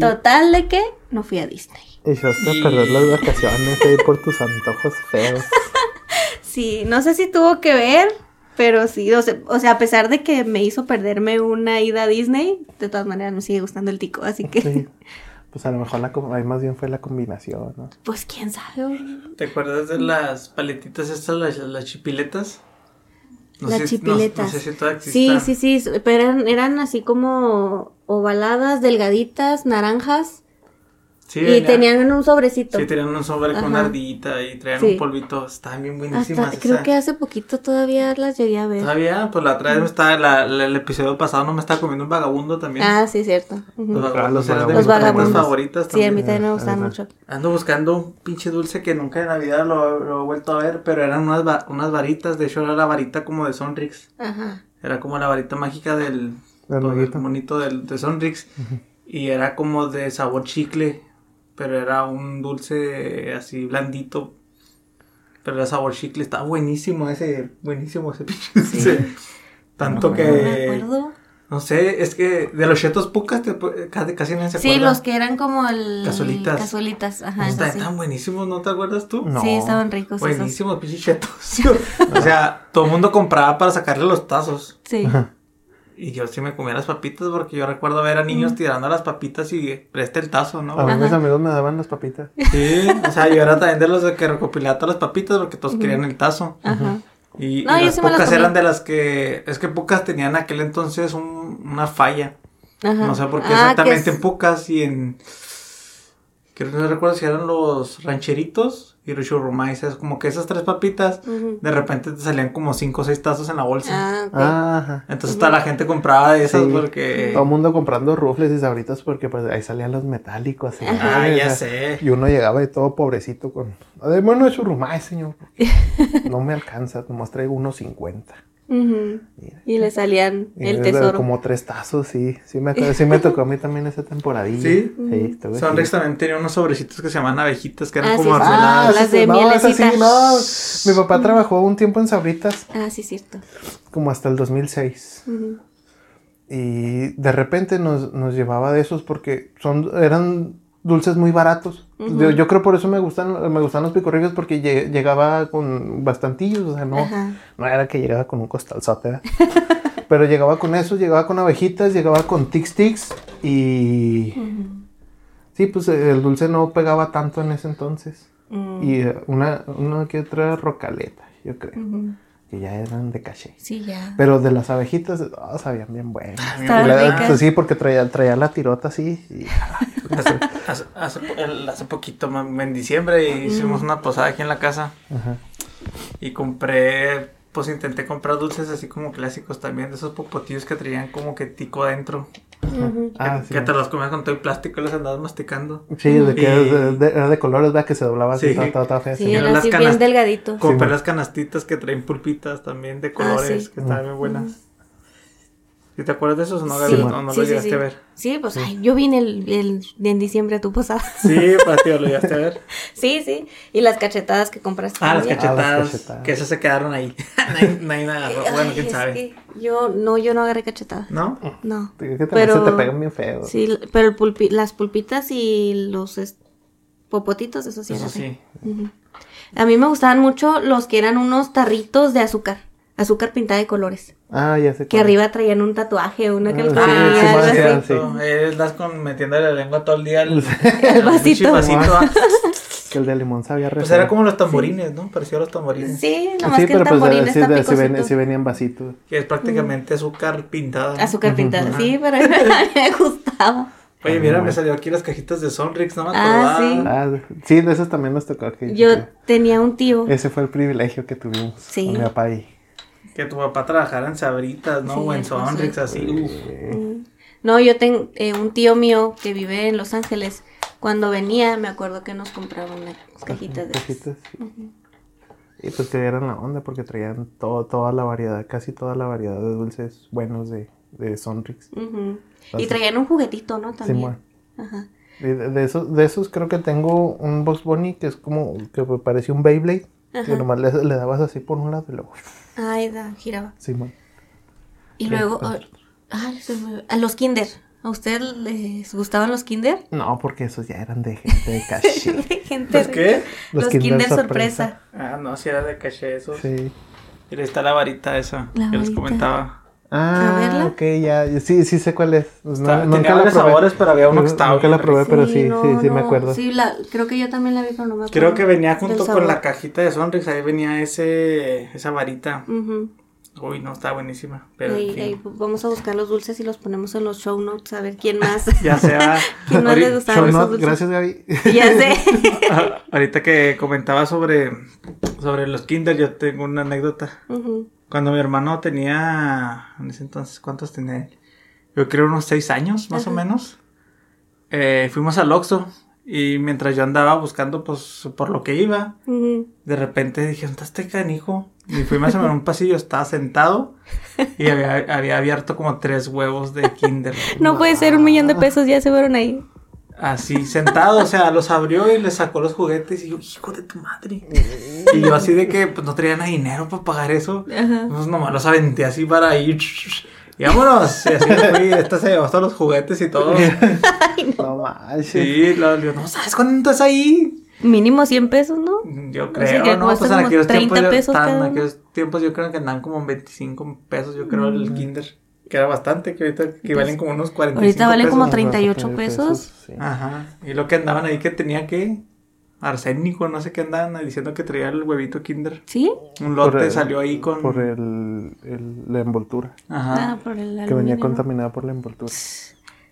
Total de que no fui a Disney. Y- a perder las vacaciones ahí por tus antojos feos. [laughs] Sí, no sé si tuvo que ver, pero sí, o sea, o sea, a pesar de que me hizo perderme una ida a Disney, de todas maneras me sigue gustando el tico, así que, Sí. Pues a lo mejor la, más bien fue la combinación, ¿no? pues quién sabe. ¿Te acuerdas de las paletitas estas, las, las chipiletas? No las sé, chipiletas. No, sé si todavía Sí, sí, sí, pero eran, eran así como ovaladas, delgaditas, naranjas. Sí, y venía- tenían un sobrecito. Sí, tenían un sobre con Ajá. ardillita y traían Sí. un polvito. Estaban bien buenísimas. Hasta, creo que hace poquito todavía las llegué a ver. Todavía, pues la otra vez me estaba, la- la- el episodio pasado no me estaba comiendo un vagabundo también. Ah, sí, cierto. Ujú. Los Ah, vagabundos los eran de Los vagabundos. favoritas Sí, a también. mí también me gustan mucho. Ando buscando un pinche dulce que nunca en Navidad lo, lo he vuelto a ver, pero eran unas, va- unas varitas, de hecho era la varita como de Sonrix. Ajá. Era como la varita mágica del, Del monito del, de Sonrix. Y era como de sabor chicle, pero era un dulce así blandito. Pero era sabor chicle, estaba buenísimo ese, buenísimo ese pinche dulce. Tanto No que... me acuerdo. No sé, es que de los chetos pucas te casi, casi nadie se Sí, acuerda. los que eran como el... Cazuelitas. Cazuelitas, ajá, sí. tan buenísimos, ¿no te acuerdas tú? No. Sí, estaban ricos. Buenísimos, pinches chetos. [laughs] o sea, todo el mundo compraba para sacarle los tazos. Sí. Y yo sí me comía las papitas porque yo recuerdo ver a niños tirando las papitas y preste el tazo, ¿no? A mí mis amigos me daban las papitas. [laughs] Sí, o sea, yo era también de los de que recopilaba todas las papitas porque todos querían el tazo. Ajá. Y, No, y yo las sí pocas eran de las que... Es que pocas tenían en aquel entonces un- una falla. Ajá. No sé por qué Ah, exactamente es- en Pucas y en. Que no recuerdo si eran los rancheritos y los churrumais. Es como que esas tres papitas, de repente te salían como cinco o seis tazos en la bolsa. Ah. Ajá. Entonces toda la gente compraba de esas Sí. porque. Todo el mundo comprando rufles y sabritas porque pues ahí salían los metálicos. y- Ah, ya sea, sé. Y uno llegaba y todo pobrecito con... Además, bueno, churrumay, señor. [laughs] No me alcanza, nomás traigo unos 50. Mira. Y le salían Y el tesoro. Como tres tazos, sí. Sí me, sí me [laughs] tocó a mí también esa temporadilla. ¿Sí? Sí, así. también tenía unos sobrecitos que se llamaban abejitas, que eran Ah, como sí, mermeladas. las de no, sí, no. Mi papá trabajó un tiempo en Sabritas, Ah, sí, cierto. como hasta el 2006. Ujú. Y de repente nos, nos llevaba de esos porque son, eran dulces muy baratos. yo, yo creo por eso me gustan, me gustan los picorrillos porque lle- llegaba con bastantillos, o sea, no, Ajá. no era que llegaba con un costalzote, ¿verdad? [laughs] Pero llegaba con eso, llegaba con abejitas, llegaba con tic tics y... Sí, pues eh, el dulce no pegaba tanto en ese entonces. Mm. Y eh, una, una que otra rocaleta, yo creo. Que ya eran de caché. Sí, ya. Pero de las abejitas, ah, sabían bien buenas. La- pues sí, porque traía, traía la tirota así. y- [laughs] Hace, hace- hace po- el- hace poquito, en diciembre, hicimos una posada aquí en la casa. Ajá. Y compré, pues intenté comprar dulces así como clásicos también, de esos popotillos que traían como que tico adentro. Ah, que, sí. que te los comías con todo el plástico y los andabas masticando. Sí, de que Y- era de, de- era de colores, ¿verdad? Que se doblaba así, Sí. estaba fea, Sí, sí. eran era las así bien delgadito. Compré bueno. las canastitas que traen pulpitas también de colores, Ah, sí. que estaban muy buenas. ¿Y te acuerdas de esos o no, Gaby? Sí, No, no sí, lo llegaste sí. a ver. Sí, pues ay, yo vine el, el- en diciembre a tu posada. Sí, para ti lo llegaste a ver. [laughs] sí, sí. Y las cachetadas que compraste. Ah, las también. cachetadas, cachetadas. que esas se quedaron ahí. [laughs] nadie me agarró. Bueno, quién es sabe. que yo, no, yo no agarré cachetada. ¿No? No. Que también Pero- se te pegan bien feo. Sí, pero el pulpi- las pulpitas y los es- popotitos, eso sí Eso sí. A mí me gustaban mucho los que eran unos tarritos de azúcar. Azúcar pintada de colores. Ah, ya sé. Que cuál. arriba traían un tatuaje, una Ah, calcomanía, sí, sí, algo sí, así. sí. Exacto. Eh, Estás con, metiéndole la lengua todo el día al, [laughs] El [laughs] vasito. ah. [laughs] Que el de limón sabía re Pues era como los tamborines, ¿no? Parecía a los tamborines. Sí, nomás Sí, que el pero pues tamborín sí, está sí, ven- sí venían vasitos. Que es prácticamente azúcar pintada. ¿no? Azúcar pintada, sí, pero a mí me gustaba. Oye, mira, me salió aquí las cajitas de Sonrix, no me Ah, acordaba. sí. Ah, sí, de esos también nos tocó. Que, Yo tenía un tío. ese fue el privilegio que tuvimos Sí. con mi papá y... Que tu papá trabajara en Sabritas, ¿no? Sí, o en Sonrix, sí. así. Uf. No, yo tengo un tío mío que vive en Los Ángeles. Cuando venía, me acuerdo que nos compraba unas cajitas de sí. Y pues que eran la onda porque traían todo, toda la variedad, casi toda la variedad de dulces buenos de, de Sonrix. Y traían un juguetito, ¿no? También. Simón. Ajá. De, de esos, de esos creo que tengo un Box Bunny que es como, que parece un Beyblade. Que nomás le, le dabas así por un lado y luego... Ay, da, giraba. Simón. Y Sí, luego, ah, ay, se me- a los Kinder. ¿A usted les gustaban los Kinder? No, porque esos ya eran de [laughs] gente de caché. De gente ¿Los qué? Los, Los Kinder, Kinder sorpresa. Ah, no, si era de caché eso. sí. Y está la varita esa La que les varita. comentaba. Ah, verla? ok, ya. Sí, sí sé cuál es. Pues Está- no, tenía varios sabores, pero había uno que Nunca- estaba Nunca bien la probé, pero sí, sí, no, sí me no. acuerdo. Sí, la, creo que yo también la vi, pero no me acuerdo. Creo que venía junto con la cajita de Sonrix, ahí venía ese esa varita. Ujú. Uy, no, está buenísima. Pero fin. ahí vamos a buscar los dulces y los ponemos en los show notes a ver quién [laughs] más. Ya se va. [laughs] ¿Quién más le gustaban Show esos dulces? gracias, Gaby. [laughs] ya sé. Ah, Ahorita que comentaba sobre, sobre los Kinder, yo tengo una anécdota. Ujú. Cuando mi hermano tenía, en ese entonces, ¿cuántos tenía? Yo creo unos seis años, más o menos. Eh, fuimos al Oxxo y mientras yo andaba buscando, pues, por lo que iba, de repente dije, ¿dónde está este canijo? Y fui más o menos a un pasillo, estaba sentado y había, había abierto como tres huevos de Kinder. [laughs] No puede ser un millón de pesos, ya se fueron ahí. Así, sentado, o sea, los abrió y le sacó los juguetes y yo, hijo de tu madre. [laughs] Y yo así de que pues no traía nada dinero para pagar eso. Ajá. Pues nomás los aventé así para ir. Y vámonos. Y así fui. Esta se llevó hasta los juguetes y todo. [laughs] No manches. Sí, lo, yo, no sabes cuánto es ahí. Mínimo 100 pesos, ¿no? Yo sea, creo, que ¿no? cuesta Pues en aquellos 30 tiempos, yo, cada en aquellos tiempos yo creo que andaban como en 25 pesos, yo creo, el Kinder. Que era bastante, que ahorita equivalen como unos 45 Ahorita valen pesos. como 38 pesos. sí. Ajá. Y lo que andaban ahí que tenía que arsénico, no sé qué andaban diciendo que traía el huevito Kinder. ¿Sí? Un lote Por el- salió ahí con. Por el, el- la envoltura. Ajá. Ah, por el Que venía contaminada por la envoltura.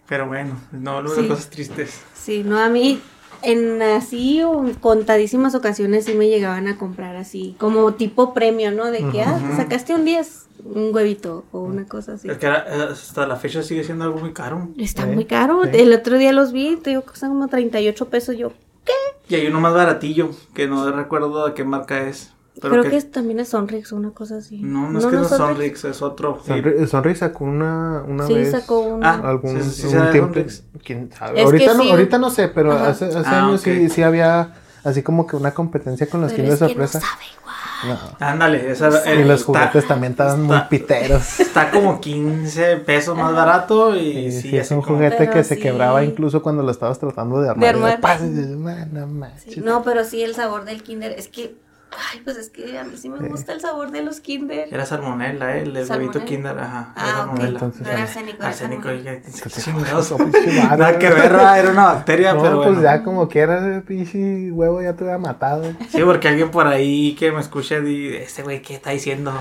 Pero bueno, no hablamos Sí. de cosas tristes. Sí, no, a mí en así o en contadísimas ocasiones sí me llegaban a comprar así, como tipo premio, ¿no? De que, ah, sacaste un 10, un huevito o una cosa así. Es que era- eh, hasta la fecha sigue siendo algo muy caro. Está Sí, muy caro. sí. El otro día los vi, te digo que cuestan como 38 pesos. Yo Y hay uno más baratillo, que no recuerdo de qué marca es. Pero creo que, que, es- también es Sonrix o una cosa así. No, no es que no es Sonrix, es otro. Sí. Sonri- Sonrix sacó una, una Sí, vez. sacó un... Ah, algún Sí, de tiempo. ¿Quién sabe? Ahorita, no, ahorita no sé, pero Ajá. hace, hace Ah, años sí, ok. sí había así como que una competencia con los pero Kinder es que no sorpresa. sabe igual. No. Ándale, esa Y el- los está- juguetes también estaban muy está- piteros. Está como 15 pesos más barato y Y sí, sí, es un juguete Pero que se quebraba incluso cuando lo estabas tratando de armar. De Y armar. y dices, "Man, no manches". Sí, no, pero sí el sabor del Kinder. Es que, ay, pues es que a mí sí me gusta el sabor de los Kinder. Era salmonela, ¿eh? El huevito Kinder, ajá. era Ah, ok. salmonela. Entonces, era arsénico, Arsénico, madre. [laughs] Nada que ver, ¿verdad? era una bacteria, No, pero pues bueno. ya como quieras, el pinche huevo ya te hubiera matado. Sí, porque alguien por ahí que me escuche dice, este güey, ¿qué está diciendo?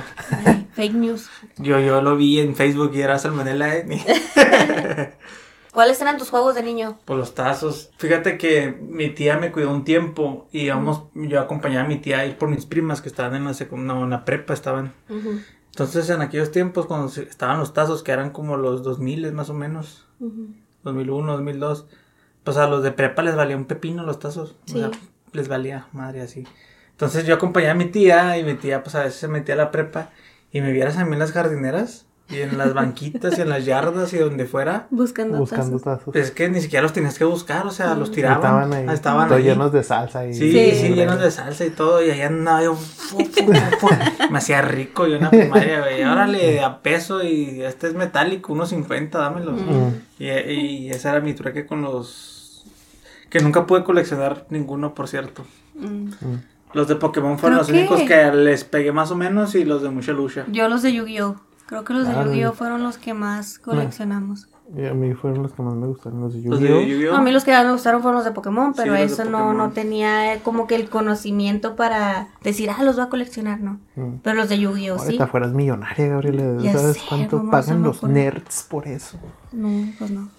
Fake news. Yo, yo lo vi en Facebook y era salmonela, ¿eh? [laughs] [laughs] ¿Cuáles eran tus juegos de niño? por los tazos. Fíjate que mi tía me cuidó un tiempo y íbamos, yo acompañaba a mi tía a ir por mis primas que estaban en la, no, en la prepa, estaban. Entonces, en aquellos tiempos, cuando estaban los tazos, que eran como los 2000 más o menos, ujú. 2001, 2002, pues a los de prepa les valía un pepino los tazos. Sí. O sea, les valía madre así. Entonces, yo acompañaba a mi tía y mi tía, pues a veces se metía a la prepa y me vieras a mí en las jardineras y en las banquitas y en las yardas y donde fuera. Buscando, Buscando tazos. tazos. Es que ni siquiera los tenías que buscar, o sea, los Y tiraban. Estaban ahí. Estaban todos ahí. llenos de salsa. Y Sí, Sí. sí, llenos de salsa y todo, y ahí andaba yo, fu, fu, fu, fu. me hacía rico yo en la primaria, güey, órale, [laughs] a peso, y este es metálico, unos 50, dámelo. Mm. Y, y ese era mi trueque con los, que nunca pude coleccionar ninguno, por cierto. Mm. Los de Pokémon fueron Creo los únicos que- que les pegué más o menos, y los de Mucha Lucha. Yo los de Yu-Gi-Oh! Creo que los de Ah, Yu-Gi-Oh! fueron los que más coleccionamos. Y a mí fueron los que más me gustaron, los de Yu-Gi-Oh. No, a mí los que más me gustaron fueron los de Pokémon, pero Sí, eso no, Pokémon. no tenía eh, como que el conocimiento para decir, ah, los voy a coleccionar, no. Mm. Pero los de Yu-Gi-Oh! sí. Ahorita fueras millonaria, Gabriela. Ya ¿Sabes sé, cuánto ¿cómo se pagan los nerds por eso? No, pues no.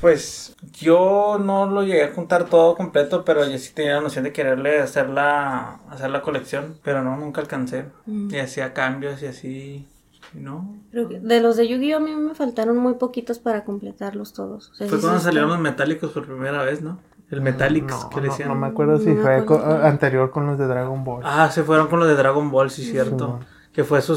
Pues yo no lo llegué a juntar todo completo, pero yo sí tenía la noción de quererle hacer la, hacer la colección, pero no, nunca alcancé. Mm. Y hacía cambios y así, no. Creo que de los de Yu-Gi-Oh! a mí me faltaron muy poquitos para completarlos todos. O sea, Fue sí, cuando sí, salieron los metálicos por primera vez, ¿no? El Metallics, No, que le no, decían. no me acuerdo si No fue acuerdo. co- anterior con los de Dragon Ball. Ah, se fueron con los de Dragon Ball, sí, cierto. Simón. Que fue su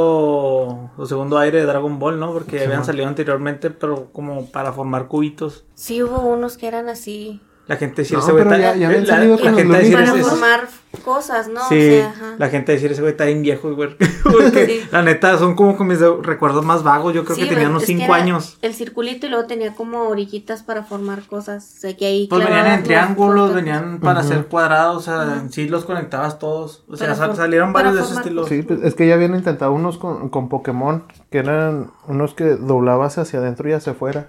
segundo, su segundo aire de Dragon Ball, ¿no? Porque habían salido anteriormente, pero como para formar cubitos. Sí hubo unos que eran así. La gente decía No, ese güey pero está- ya- ya habían la- gente decía Para formar cosas, ¿no? Sí, O sea, ajá. la gente decir ese güey está bien viejo, güey. [laughs] Porque Sí. la neta son como con mis recuerdos más vagos. Yo creo Sí, que tenía unos es que 5 era años. El circulito y luego tenía como orillitas para formar cosas. O sea, que ahí Pues venían en los triángulos, venían para hacer cuadrados, o sea, en sí los conectabas todos. O sea, sal- salieron varios de ese estilo. Sí, pues, es que ya habían intentado unos con, con Pokémon, que eran unos que doblabas hacia adentro y hacia afuera.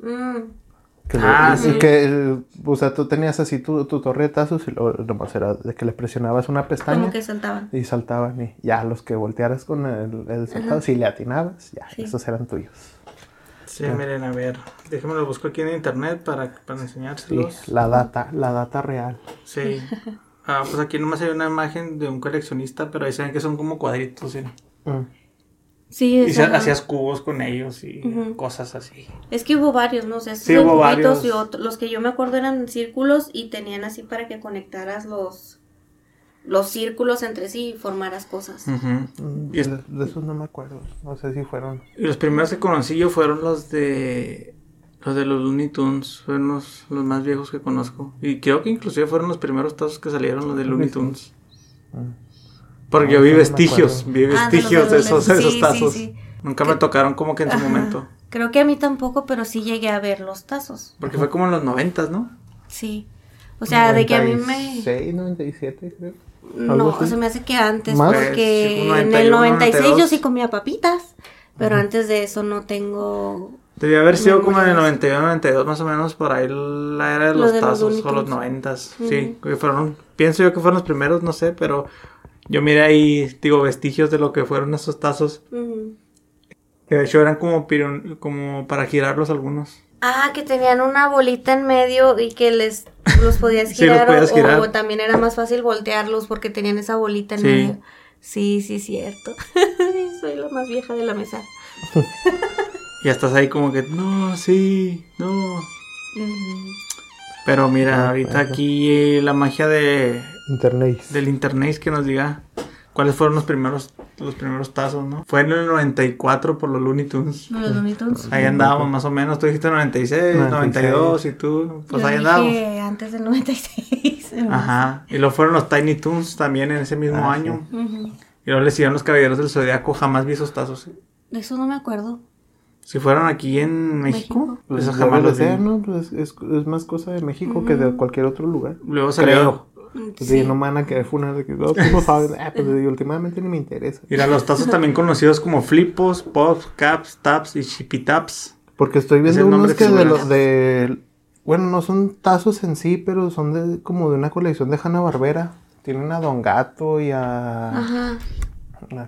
Mm, Que le- Ah, y sí. que, eh, o sea, tú tenías así tu, tu torre de tazos y luego nomás era de que le presionabas una pestaña Como que saltaban. y saltaban y ya los que voltearas con el, el saltado, si le atinabas, ya, Sí. esos eran tuyos. Sí, miren, a ver. Déjenme lo busco aquí en internet para, para Sí, enseñárselos. la data, la data real. Sí. Ah, pues aquí nomás hay una imagen de un coleccionista, pero ahí se ven que son como cuadritos, ¿sí? Mm. Sí, Y hacías cubos con ellos y cosas así. Es que hubo varios, ¿no? O sea, Sí, hubo cubitos varios. y otros, los que yo me acuerdo eran círculos y tenían así para que conectaras los los círculos entre sí y formaras cosas. Mm, Y es- De, esos no me acuerdo. No sé si fueron. Y los primeros que conocí yo fueron los de los de los Looney Tunes, fueron los, los más viejos que conozco. Y creo que inclusive fueron los primeros tazos que salieron los de Looney Tunes. Mm. Porque No, yo vi vestigios, vi Ah, vestigios de esos, esos Sí, tazos. sí, sí. Nunca me tocaron como que en su momento. Creo que a mí tampoco, pero sí llegué a ver los tazos. Porque fue como en los noventas, ¿no? Sí. O sea, de que a mí me... 96, 97, creo. No, así. se me hace que antes, ¿Más? porque sí, en el 91, 96 yo 92. sí comía papitas, pero antes de eso no tengo... Debía haber sido como en el Memorias. 91, 92 más o menos, por ahí la era de Lo los de los tazos, o los Tunes. noventas. Sí, que fueron, pienso yo que fueron los primeros, no sé, pero yo miré ahí, digo, vestigios de lo que fueron esos tazos. Que de hecho eran como, pirun- como para girarlos algunos. Ah, que tenían una bolita en medio y que les los podías [laughs] Sí, los girar, podías o, girar. o también era más fácil voltearlos porque tenían esa bolita en Sí. medio. Sí, sí, cierto. [laughs] Soy la más vieja de la mesa. [laughs] Y estás ahí como que, no, sí, no. Pero mira, Ah, ahorita bueno. aquí eh, la magia de, Internet. del internet que nos diga cuáles fueron los primeros, los primeros tazos, ¿no? Fue en el 94 por los Looney Tunes. ¿No los Looney Tunes? Ahí andábamos más o menos, tú dijiste 96, 96. 92 y tú, pues Yo ahí dije andábamos. antes del 96. [laughs] Ajá, y luego fueron los Tiny Toons también en ese mismo Ah, año. Y luego le siguieron los Caballeros del Zodiaco, jamás vi esos tazos. De eso no me acuerdo. Si fueron aquí en México, México. Pues eso debe jamás los vi. ser, ¿no? Pues es, es más cosa de México que de cualquier otro lugar. Luego salió, Pues Sí, no me van a querer funar de que no, tú no sabes. Ah, pues y últimamente ni me interesa. mira, los tazos también conocidos como flipos, pops, caps, taps y chipitaps. Porque estoy viendo unos que que de los de. Bueno, no son tazos en sí, pero son de como de una colección de Hanna Barbera. Tienen a Don Gato y a, Ajá.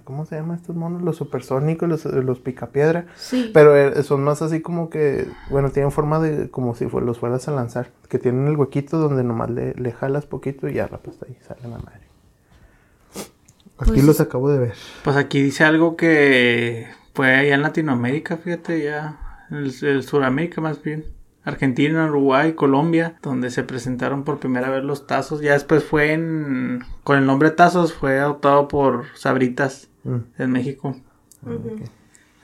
¿Cómo se llaman estos monos? Los supersónicos, los, los picapiedra. Sí. Pero eh, son más así como que. Bueno, tienen forma de. Como si fue- los fueras a lanzar. Que tienen el huequito donde nomás le, le jalas poquito y ya la pasta ahí sale la madre. Aquí Pues- los acabo de ver. Pues aquí dice algo que fue allá en Latinoamérica, fíjate, ya, el, el Suramérica más bien. Argentina, Uruguay, Colombia, donde se presentaron por primera vez los tazos. Ya después fue en. Con el nombre tazos, fue adoptado por Sabritas Mm. en México. Ujú.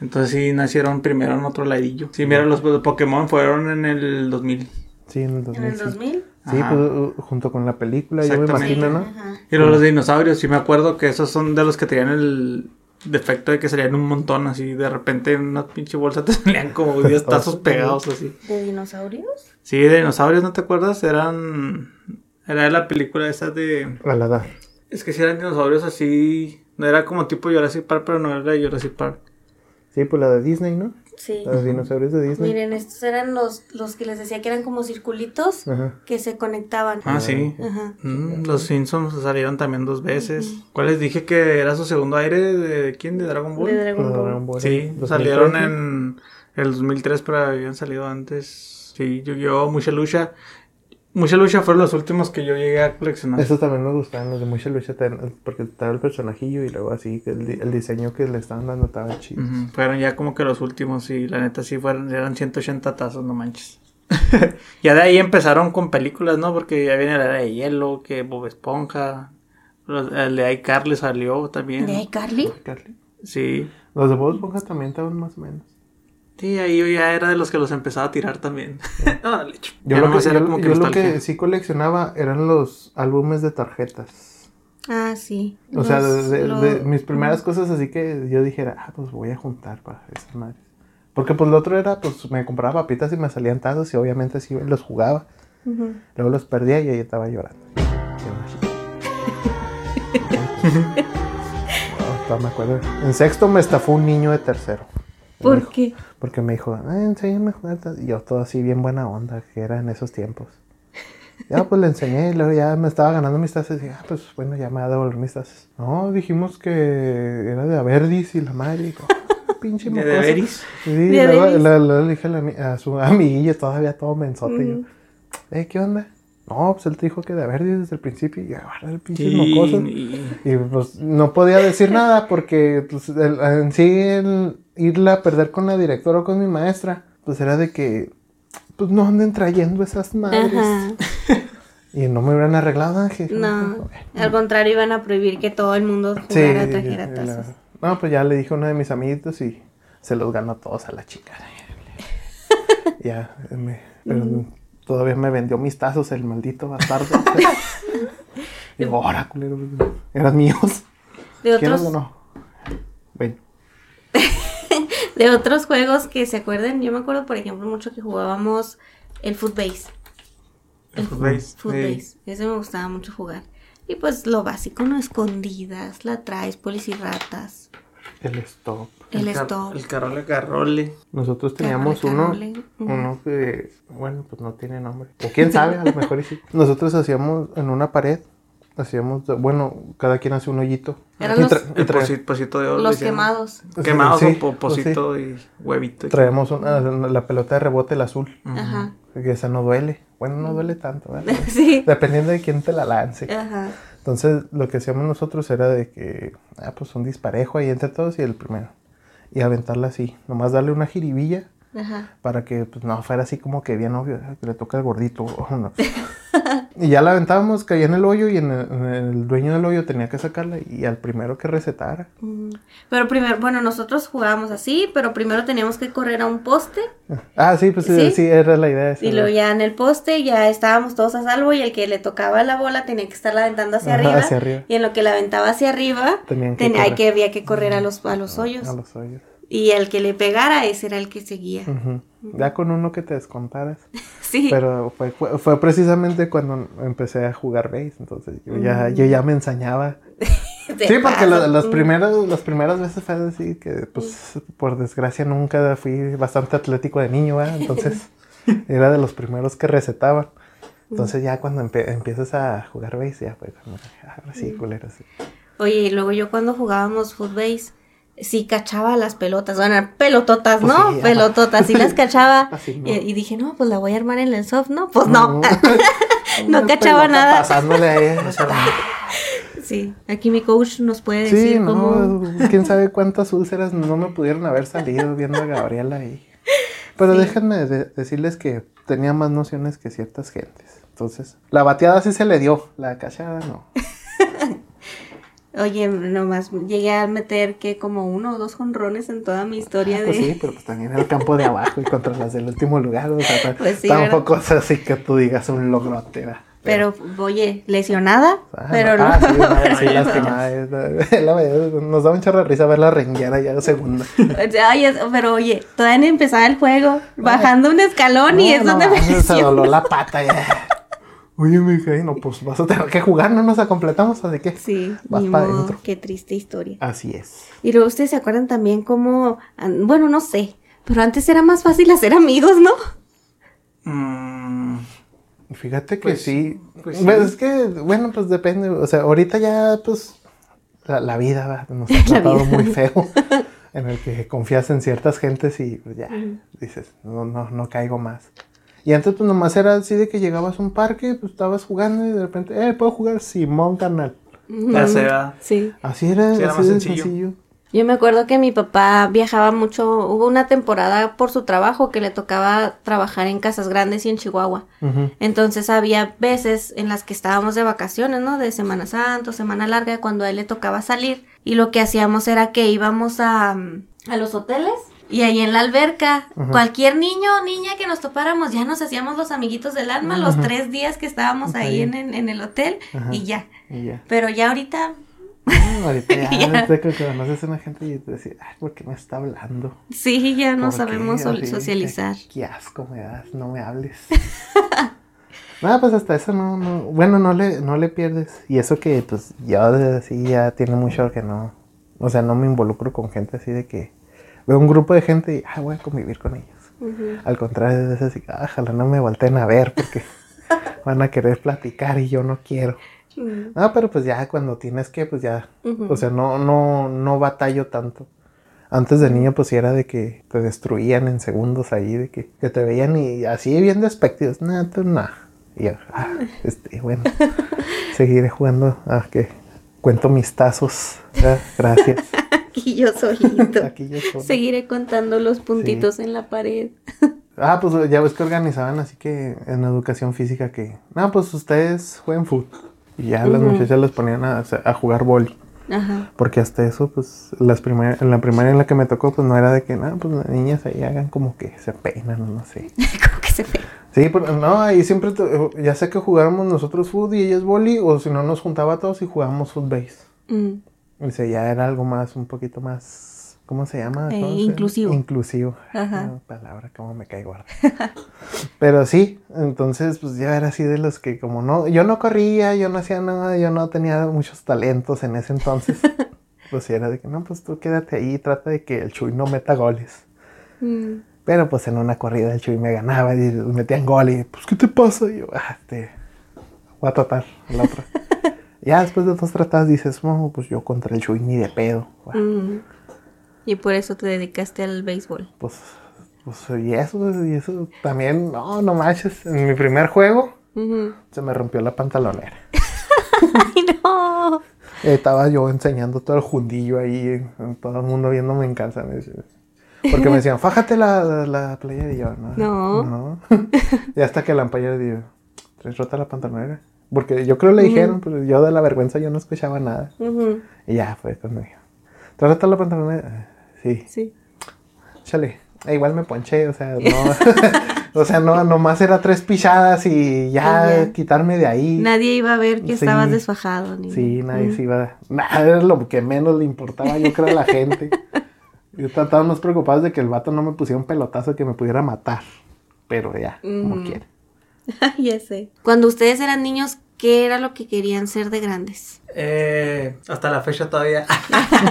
Entonces sí nacieron primero en otro ladillo. Sí, mira, los de Pokémon fueron en el 2000. Sí, en el En 2000. el sí. 2000. Sí, Ajá. pues uh, junto con la película, yo me Exactamente. imagino, ¿no? Ajá. Y luego los dinosaurios, sí me acuerdo que esos son de los que tenían el defecto de que salían un montón así. De repente en una pinche bolsa te [laughs] salían como 10 tazos [laughs] pegados así. ¿De dinosaurios? Sí, de dinosaurios, ¿no te acuerdas? Eran... Era de la película esa de... A la edad. Es que si eran dinosaurios así... No era como tipo Jurassic Park, pero no era de Jurassic Park. Sí, pues la de Disney, ¿no? Sí. De dinosaurios de Disney. Miren, estos eran los, los que les decía que eran como circulitos Ajá. que se conectaban. Ah, sí. Ajá. Mm, los Simpsons salieron también dos veces. ¿Cuál les dije que era su segundo aire? ¿De, quién? ¿De Dragon Ball? De Dragon Los Ball. Dragon Ball, Sí, 2013. salieron en el 2003, pero habían salido antes. Sí, Yu-Gi-Oh! Mucha Lucha. Mucha Lucha fueron los últimos que yo llegué a coleccionar. Esos también me gustaban, los de Mucha Lucha, porque estaba el personajillo y luego así, que el, el diseño que le estaban dando estaba chido. Fueron ya como que los últimos y la neta sí fueron, eran 180 tazos, no manches. [laughs] ya de ahí empezaron con películas, ¿no? Porque ya viene la era de hielo, que Bob Esponja, los- el de iCarly salió también. ¿De iCarly? Carly. Sí. Los de Bob Esponja también estaban más o menos. Sí, ahí yo ya era de los que los empezaba a tirar también. [laughs] Yo, lo, nomás que, era yo- como que yo lo que sí coleccionaba eran los álbumes de tarjetas. Ah, sí. O sea, de, de- lo- de mis primeras cosas así que yo dijera, ah, pues voy a juntar para esas madres. Porque pues lo otro era, pues me compraba papitas y me salían tazos y obviamente sí los jugaba. Luego los perdía y ahí estaba llorando. [laughs] No, [laughs] todavía me acuerdo. En sexto me estafó un niño de tercero. ¿Por dijo- qué? Porque me dijo, eh, enséñame a jugar. Y yo todo así bien buena onda, que era en esos tiempos. Ya pues le enseñé y luego ya me estaba ganando mis tazas. Y dije, ah, pues bueno, ya me va a devolver mis tazas. No, dijimos que era de Averdis y la madre. Dijo, "Ah, pinche De mocoso". Deveris. Sí, ¿De luego, le dije a, la a su amiguillo todavía todo mensote. y yo, Mm. eh, ¿qué onda? No, pues él te dijo que de Averdis desde el principio. Y "Ah, el pinche Sí, mocoso. y- Y pues no podía decir nada porque pues, el- en sí el irla a perder con la directora o con mi maestra, pues era de que pues no anden trayendo esas madres. Ajá. [laughs] Y no me hubieran arreglado, Ángel. No, al contrario, iban a prohibir que todo el mundo Sí, jugara, trajera la- tazas. No, pues ya le dije a uno de mis amiguitos y se los ganó a todos a la chica. [laughs] ya, me- pero todavía me vendió mis tazos el maldito bastardo. [laughs] y digo, ahora, culero, eran míos. De ¿Quieres otros, o no? Ven. [laughs] de otros juegos que se acuerden, yo me acuerdo, por ejemplo, mucho que jugábamos el footbase. El footbase, Footbase. Ese me gustaba mucho jugar. Y pues lo básico, ¿no? Escondidas, la traes, policiratas, El stop. el, car- stop. El carrole carrole. Nosotros teníamos Carole, uno, carole, uno que, bueno, pues no tiene nombre. O quién sabe, a lo mejor y sí. Nosotros hacíamos en una pared, hacíamos, bueno, cada quien hace un hoyito. Eran Y los- El de oro. Los quemados. Quemados Sí, o po- pues sí. pocito y huevito. Traemos una- la pelota de rebote, el azul, Ajá. que esa no duele. Bueno, no duele tanto, ¿verdad? [laughs] Sí. Dependiendo de quién te la lance. Ajá. Entonces, lo que hacíamos nosotros era de que, ah, pues un disparejo ahí entre todos y el primero. Y aventarla así, nomás darle una jiribilla Ajá. para que pues no fuera así como que bien obvio, ah, que le toca el gordito. [laughs] no. y ya la aventábamos, caía en el hoyo y en el, en el dueño del hoyo tenía que sacarla y al primero que recetara. Mm. Pero primero, bueno, nosotros jugábamos así, pero primero teníamos que correr a un poste Ah, sí, pues sí, ¿Sí? sí, era la idea. esa, y luego ya en el poste ya estábamos todos a salvo y el que le tocaba la bola tenía que estarla aventando hacia, Ajá, arriba, hacia arriba. y en lo que la aventaba hacia arriba que ten- hay que había que correr a los a los hoyos A los hoyos. Y el que le pegara ese era el que seguía. Ujú. Ya con uno que te descontaras. [laughs] Sí. Pero fue, fue, fue precisamente cuando empecé a jugar base. Entonces yo ya, yo ya me ensañaba. [laughs] Sí, porque lo- los Mm. primeros, las primeras veces fue así que, pues, por desgracia nunca fui bastante atlético de niño, ¿verdad? Entonces, [laughs] era de los primeros que recetaban. Entonces, ya cuando empiezas a jugar base, ya ah, ahora sí, culero, sí. Oye, y luego yo cuando jugábamos footbase sí cachaba las pelotas, bueno, pelototas, Pues ¿no? sí, pelototas, sí las cachaba. [laughs] Así, ¿no? y, y dije, no, pues la voy a armar en el soft, ¿no? Pues no. No [laughs] [laughs] cachaba nada. Pasándole ahí. sí, aquí mi coach nos puede Sí, decir no, cómo... quién sabe cuántas úlceras no me pudieron haber salido viendo a Gabriela ahí. Pero Sí. déjenme de- decirles que tenía más nociones que ciertas gentes. Entonces, la bateada sí se le dio, la cachada no. Oye, nomás llegué a meter que como uno o dos jonrones en toda mi historia de... Pues sí, pero pues también el campo de abajo y contra las del último lugar. O sea, ta- [laughs] Pues sí, tampoco es así que tú digas un. ¿verdad? Pero, oye, lesionada, Ah, pero no. ah, sí, [laughs] sí, lastimada. Nos da un chorro de risa ver la renguera ya de segunda. [laughs] Ay, es- pero oye, todavía no empezaba el juego, bajando un escalón y es no, donde me se doló la pata ya. Oye, mi hija, y no, pues vas a tener que jugar, no nos completamos o de qué. Sí, Vas para adentro. qué triste historia. Así es. Y luego ustedes se acuerdan también cómo, bueno, no sé, pero antes era más fácil hacer amigos, ¿no? Mm, Fíjate que Pues- sí. pues sí. Pues es que, bueno, pues depende. O sea, ahorita ya, pues, la, la vida nos [laughs] ha tratado muy feo. [laughs] en el que confías en ciertas gentes y pues, ya dices, no, no, no caigo más. Y antes, pues nomás era así de que llegabas a un parque, pues estabas jugando y de repente, eh, ¿puedo jugar? Simón, carnal. Ya se va. Sí. Así era, Sí, era así más de sencillo. sencillo. Yo me acuerdo que mi papá viajaba mucho, hubo una temporada por su trabajo que le tocaba trabajar en casas grandes y en Chihuahua. Entonces había veces en las que estábamos de vacaciones, ¿no? De Semana Santa, Semana Larga, cuando a él le tocaba salir. Y lo que hacíamos era que íbamos a, mm, a los hoteles y ahí en la alberca, cualquier niño o niña que nos topáramos, ya nos hacíamos los amiguitos del alma los tres días que estábamos ahí en, en- en el hotel y ya. Y ya. Pero ya ahorita, No, ahorita [laughs] ya, Ya. ahorita que que conoces a una gente y te decís, ay, ¿por qué me está hablando? sí, ya no ¿Por sabemos qué? socializar. Qué, qué asco me das, no me hables. [laughs] Nada, pues hasta eso no, no, bueno, no le, no le pierdes. Y eso que, pues, yo desde así ya tiene mucho que no, o sea, no me involucro con gente así de que, veo un grupo de gente y, ah, voy a convivir con ellos. Al contrario, es así, ah, ojalá no me volteen a ver porque [laughs] van a querer platicar y yo no quiero. No, pero pues ya cuando tienes que, pues ya, o sea, no, no, no batallo tanto. Antes de niño, pues era de que te destruían en segundos ahí, de que, que te veían y así bien despectivos. No, tú no. Y yo, ah, [laughs] este, bueno, seguiré jugando. Ah, que cuento mis tazos. Ah, gracias. [laughs] Aquí yo solito. [laughs] Aquí yo solo. Seguiré contando los puntitos en la pared. [laughs] Ah, pues ya ves que organizaban así que en educación física que, no, pues ustedes jueguen fútbol. Y ya las muchachas las ponían a, a jugar boli. Ajá. Porque hasta eso, pues, las primer- en la primaria en la que me tocó, pues no era de que, nada, pues las niñas ahí hagan como que se peinan no sé. [laughs] Como que se ve. Sí, pero no, ahí siempre, ya sé que jugáramos nosotros fútbol y ellas boli, o si no nos juntaba a todos y jugábamos footbase. Mm. O sea, ya era algo más, un poquito más, ¿cómo se llama? Eh, ¿Cómo se llama? inclusivo. Inclusivo. Ajá. Palabra, cómo me cae gorda. [laughs] Pero sí, entonces pues ya era así de los que como no, yo no corría, yo no hacía nada, yo no tenía muchos talentos en ese entonces. [laughs] pues era de que no, pues tú quédate ahí, trata de que el Chuy no meta goles. Mm. Pero pues en una corrida el Chuy me ganaba y metían gol y pues ¿qué te pasa? Y yo, ah, te voy a tratar la otra. [laughs] ya después de dos tratadas dices, no, pues yo contra el Chuy ni de pedo. Mm. Y por eso te dedicaste al béisbol. Pues, pues y eso, y eso también, no, no manches, en mi primer juego se me rompió la pantalonera. [laughs] ¡Ay, no! Estaba yo enseñando todo el jundillo ahí, todo el mundo viéndome en casa. Porque me decían, fájate la, la, la playera y yo, no. No. no. [laughs] y hasta que la ampalla digo, ¿traes rota la pantalonera? Porque yo creo le dijeron, pero yo de la vergüenza yo no escuchaba nada. Y ya fue cuando me dijo, ¿traes rota la pantalonera? Sí, Sí. chale. E igual me ponché, o sea, no. [laughs] o sea, no, nomás era tres pisadas y ya, quitarme de ahí. Nadie iba a ver que Sí. estabas desfajado. Ni Sí, nadie se iba. Nada, era lo que menos le importaba, yo creo, a la gente. [laughs] Yo estaba más preocupado de que el vato no me pusiera un pelotazo que me pudiera matar. Pero ya, como Mm. [laughs] ya sé. Cuando ustedes eran niños, ¿qué era lo que querían ser de grandes? Eh, hasta la fecha todavía.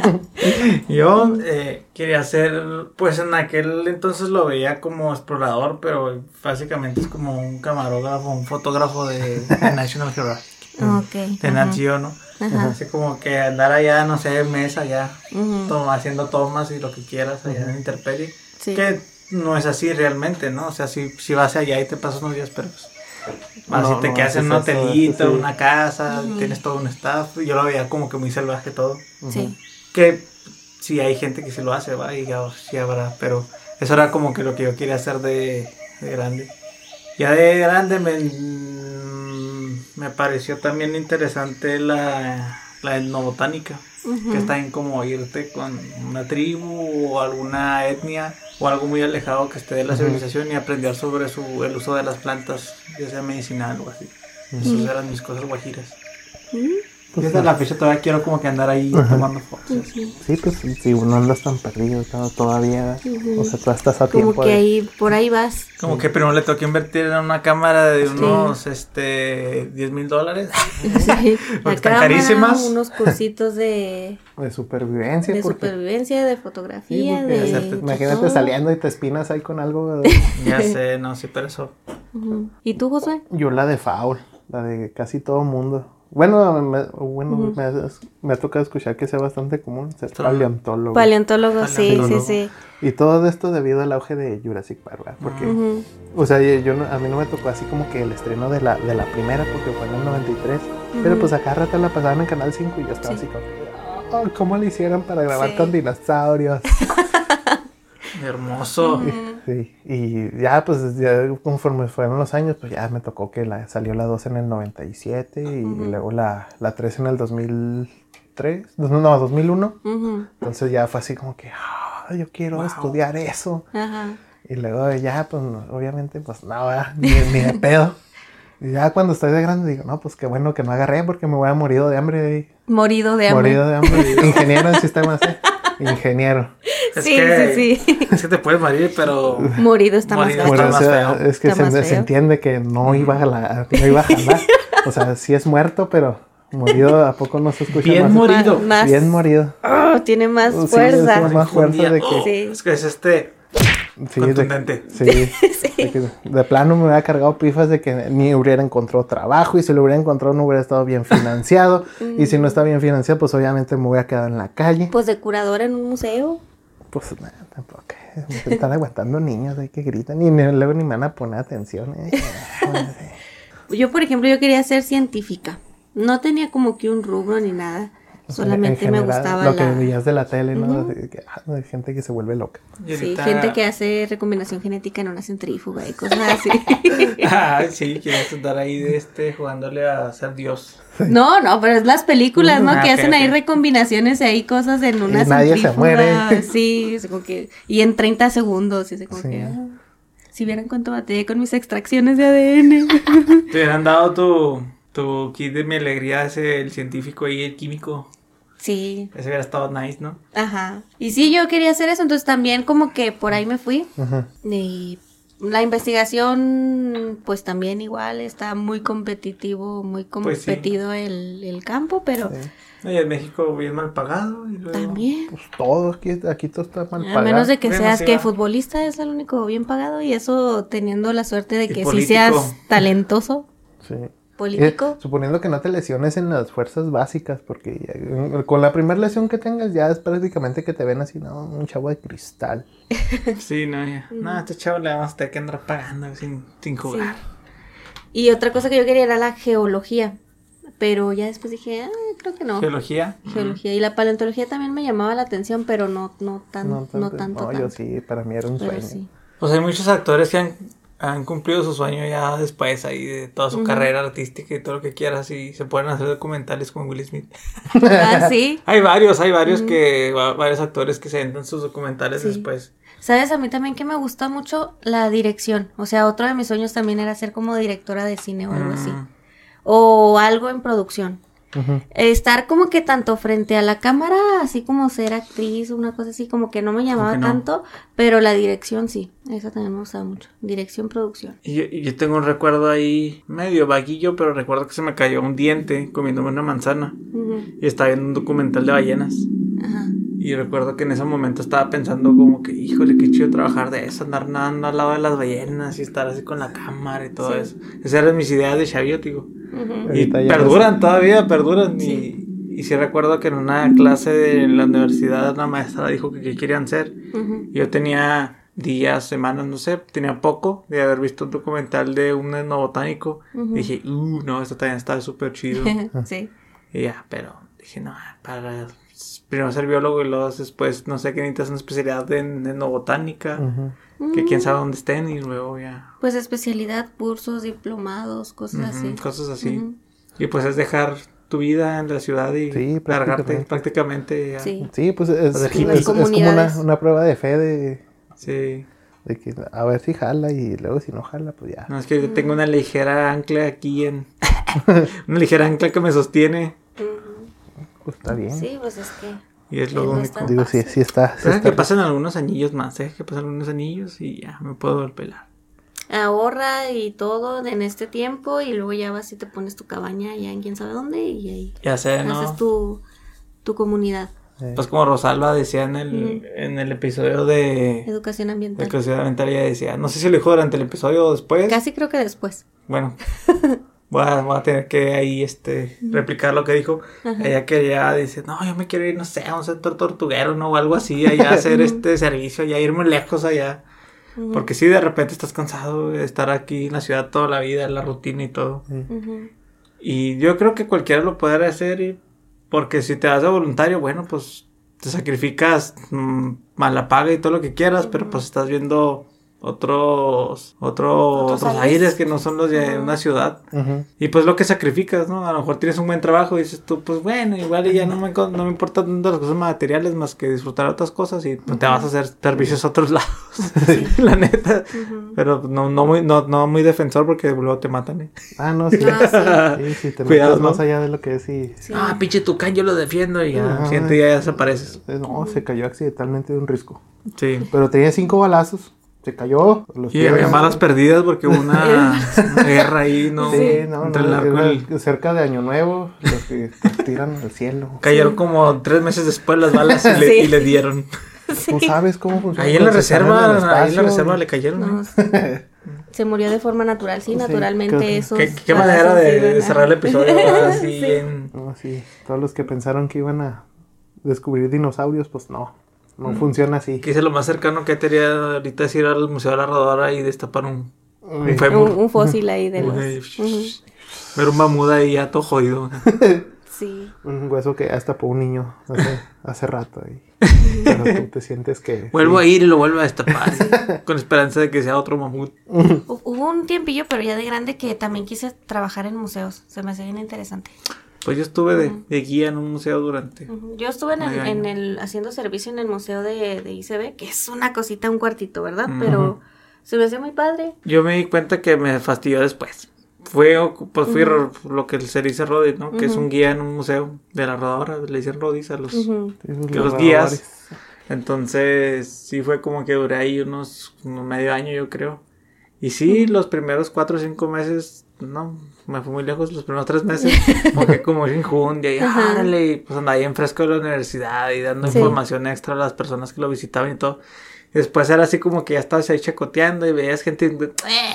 [laughs] Yo eh, quería ser, pues en aquel entonces lo veía como explorador, pero básicamente es como un camarógrafo, un fotógrafo de, de National Geographic, Ok. de Geo, ¿no? Ajá. Así como que andar allá, no sé, mes allá, haciendo tomas y lo que quieras allá en Interperie. Sí. Que no es así realmente, ¿no? O sea, si, si vas allá y te pasas unos días, pero pues, más No, si te no quedas en un eso, hotelito, sí. una casa, tienes todo un staff, yo lo veía como que muy salvaje todo. Sí. Que sí hay gente que sí lo hace, va, y ya sí habrá, pero eso era como que lo que yo quería hacer de, de grande. Ya de grande me, me pareció también interesante la, la etnobotánica, que está en como irte con una tribu o alguna etnia o algo muy alejado que esté de la civilización y aprender sobre su, el uso de las plantas, ya sea medicinal o así. Esas eran mis cosas guajiras. Y hasta la fecha todavía quiero como que andar ahí Ajá. tomando fotos. Sí, pues si no andas tan perdido to- todavía. Ujú. O sea, tú estás a tiempo. Como que de- ahí, por ahí vas. Como que primero le que invertir en una cámara de unos este 10 mil dólares. [laughs] Sí. [laughs] La están cámara, carísimas. unos cursitos de, [laughs] de supervivencia. de porque, supervivencia, de sí, fotografía, de... hacerte- imagínate saliendo y te espinas ahí con algo. ya sé, no sé, pero eso. ¿Y tú, Josué? Yo la de Foul, la de casi todo mundo. Bueno, me, bueno me, ha- me ha tocado escuchar que sea bastante común ser paleontólogo. Paleontólogo, sí, sí, Paleontólogo. sí. y todo esto debido al auge de Jurassic Park, ¿verdad? Porque, o sea, yo, a mí no me tocó así como que el estreno de la, de la primera, porque fue en el 93. Pero Ujú. pues acá rato la pasaban en Canal 5 y yo estaba Sí. así como, "Oh, ¿cómo le hicieron para grabar Sí. con dinosaurios? [laughs] Hermoso. Sí, y ya pues ya conforme fueron los años, pues ya me tocó que la, salió la 2 en el 97 y Ujú. luego la, la 3 en el 2003, no, no, 2001. Ujú. Entonces ya fue así como que, "Ah, yo quiero Wow. estudiar eso. Ajá. Y luego ya, pues obviamente, pues no, ¿verdad? [laughs] ni, ni de pedo. Y ya cuando estoy de grande digo, no, pues qué bueno que no agarré porque me voy a morir de hambre. Morido de hambre. Morido de hambre. [laughs] Ingeniero en sistemas, ¿eh? Ingeniero. Es sí, que, sí, sí. Es que te puedes morir, pero. Morido está más Morido está feo. es que se, entiende que no iba a, la, no iba a jalar. O sea, sí es muerto, pero Morido, ¿a poco no se escucha Bien más? morido. Más- Bien morido. Oh, tiene más Sí, fuerza. es más fuerza de que... Sí. Es que es este. Sí, de, sí, [laughs] de, que de plano me hubiera cargado pifas de que ni hubiera encontrado trabajo y si lo hubiera encontrado no hubiera estado bien financiado [laughs] y si no está bien financiado pues obviamente me hubiera quedado en la calle. Pues de curador en un museo. Pues nada, tampoco. Me están aguantando niños ahí que gritan y ni- luego ni me van a poner atención. ¿eh? [laughs] Yo, por ejemplo, yo quería ser científica. No tenía como que un rubro ni nada. Solamente En me general, gustaba Lo que la... veías de la tele, ¿no? Que, ah, Hay gente que se vuelve loca. Y Sí, ahorita- gente que hace recombinación genética en una centrífuga y cosas así. [laughs] Ah, [laughs] sí, quieres andar ahí de este jugándole a ser Dios. No, no, pero es las películas, ¿no? Ah, que ok, hacen ahí ok. recombinaciones y ahí cosas en una Y nadie se centrífuga. muere. [laughs] Sí, es como que... Y en 30 segundos, y es como Sí. que... ah, si vieran cuánto batallé con mis extracciones de ADN. Te hubieran dado tu, tu kit de mi alegría, ese, el científico y el químico. Sí, Ese hubiera estado nice, ¿no? ajá. Y sí, yo quería hacer eso, entonces también como que por ahí me fui. Ujú. Y la investigación, pues también igual está muy competitivo, muy Pues sí. competido el, el campo, pero Sí. Y en México bien mal pagado. Y luego... también. Pues todo, aquí, aquí todo está mal A pagado. menos de que seas sí que futbolista es el único bien pagado y eso teniendo la suerte de Y que si político. seas talentoso, Sí. Político. Eh, suponiendo que no te lesiones en las fuerzas básicas, porque ya- eh, con la primera lesión que tengas ya es prácticamente que te ven así, ¿no? Un chavo de cristal. [laughs] Sí, no, ya. No, a este chavo le vamos a tener que andar pagando sin, sin jugar. Y otra cosa que yo quería era la geología, pero ya después dije, ah, creo que no. Geología. Geología y la paleontología también me llamaba la atención, pero no no tan no, tanto- tanto. no, yo tanto. sí, para mí era un Pero sueño. sí. Pues hay muchos actores que han, han cumplido su sueño ya después ahí de toda su carrera artística y todo lo que quieras y se pueden hacer documentales con Will Smith. Ah, sí. [laughs] Hay varios, hay varios que, va- varios actores que se entran sus documentales Sí. después. ¿Sabes? A mí también que me gusta mucho la dirección. O sea, otro de mis sueños también era ser como directora de cine o algo así. Mm. O algo en producción. Estar como que tanto frente a la cámara, así como ser actriz, una cosa así, como que no me llamaba no. tanto, pero la dirección sí, esa también me gustaba mucho. Dirección, producción. Y yo, tengo un recuerdo ahí medio vaguillo, pero recuerdo que se me cayó un diente comiéndome una manzana y estaba viendo un documental de ballenas. Ajá. Y recuerdo que en ese momento estaba pensando como que, híjole, qué chido trabajar de eso, andar nadando al lado de las ballenas y estar así con la cámara y todo Sí. eso. Esas eran mis ideas de chaviótico. Ujú. Y Ahorita ya perduran todavía, perduran. Sí. Y, y sí recuerdo que en una clase de la universidad la maestra dijo que qué querían ser. Ujú. Yo tenía días, semanas, no sé, tenía poco de haber visto un documental de un etnobotánico. Ujú. Dije, uh, no, esto también está súper chido. [laughs] sí. y ya, pero dije, no, para primero ser biólogo y luego después, no sé, que necesitas una especialidad en etnobotánica, Ujú. que quién sabe dónde estén y luego ya, Pues especialidad, cursos, diplomados, cosas así. cosas así. Y pues es dejar tu vida en la ciudad y Sí, largarte prácticamente. Sí. Sí, pues es, es, como una, una prueba de fe de, Sí. de que a ver si jala y luego si no jala, pues ya. No, es que yo tengo una ligera ancla aquí en... [laughs] una ligera ancla que me sostiene Pues está bien. Sí, pues es que. y es lo Eh, no único. Digo, sí, sí está. sí está que pasen algunos anillos más, deja que pasen algunos anillos y ya me puedo pelar. Ahorra y todo en este tiempo y luego ya vas y te pones tu cabaña ya en quién sabe dónde y ahí Ya sé, ¿no? haces tu, tu comunidad. Eh, Pues como Rosalba decía en el, en el episodio de... Educación ambiental. curiosidad ambiental ella decía, no sé si lo dijo durante el episodio o después. Casi creo que después. Bueno, [laughs] voy a, voy a tener que ahí este replicar lo que dijo. Ajá. Ella quería, dice, no, yo me quiero ir, no sé, a un centro tortuguero, ¿no? O algo así, [laughs] allá a hacer este servicio, allá irme lejos allá. Ujú, Porque si de repente estás cansado de estar aquí en la ciudad toda la vida, la rutina y todo. ujú. Y yo creo que cualquiera lo puede hacer, y- porque si te das de voluntario, bueno, pues te sacrificas mm, mala paga y todo lo que quieras, pero pues estás viendo otros, otro- Otros otros aires. aires que no son los de una ciudad. Y pues lo que sacrificas, ¿no? A lo mejor tienes un buen trabajo y dices tú, pues bueno, igual y ya no me, no me importan tanto las cosas materiales más que disfrutar otras cosas y pues, te vas a hacer servicios a otros [laughs] lados, [laughs] la neta. Pero no, no, muy, no, no muy defensor porque luego te matan, ¿eh? Ah, no, [laughs] sí. Ah, sí, sí, te Cuidado, metes ¿no? más allá de lo que es y... Sí. Ah, pinche tucán, yo lo defiendo y ya, día ya desapareces. No, se cayó accidentalmente de un risco. Sí. Pero tenía cinco balazos se cayó. Los Y había pies- balas perdidas porque hubo una, [laughs] guerra ahí, ¿no? Sí, no, Entre no, el el- cerca de Año Nuevo, los que [laughs] tiran al cielo. Cayeron como tres meses después las balas y le, Sí. y le dieron. [laughs] Tú sabes cómo funciona. Ahí en la reserva, ahí en la reserva le cayeron. No, ¿eh? se murió de forma natural, sí, Sí, naturalmente que- esos ¿Qué, manera de, cerrar el episodio ¿verdad? así No, sí. Todos los que pensaron que iban a descubrir dinosaurios, pues no. No Mm. funciona así. Es lo más cercano que tenía ahorita es ir al Museo de la Rodadora y destapar un, un Uy. fémur. un, un fósil ahí de los. Ver un mamut ahí ya todo jodido. sí Un hueso que hasta por un niño hace, [laughs] hace rato. y- [laughs] pero tú te sientes que. Vuelvo sí. a ir y lo vuelvo a destapar. [laughs] con esperanza de que sea otro mamut. Hu- Hubo un tiempillo, pero ya de grande, que también quise trabajar en museos. Se me hace bien interesante. Pues yo estuve de, de guía en un museo durante. Yo estuve en el, en el- haciendo servicio en el museo de, de ICB, que es una cosita, un cuartito, ¿verdad? Pero se me hace muy padre. Yo me di cuenta que me fastidió después. Fue, pues fui lo que se dice Rodis, ¿no? Que es un guía en un museo de la rodadora. Le dicen Rodis a los... Que los guías. Entonces, sí fue como que duré ahí unos, unos medio año, yo creo. Y sí, los primeros cuatro o cinco meses, no, me fui muy lejos, los primeros tres meses, porque [laughs] como enjundia y Ajá. árale, y pues andaba ahí en fresco de la universidad y dando Sí. información extra a las personas que lo visitaban y todo. Y después era así como que ya estabas ahí chacoteando y veías gente.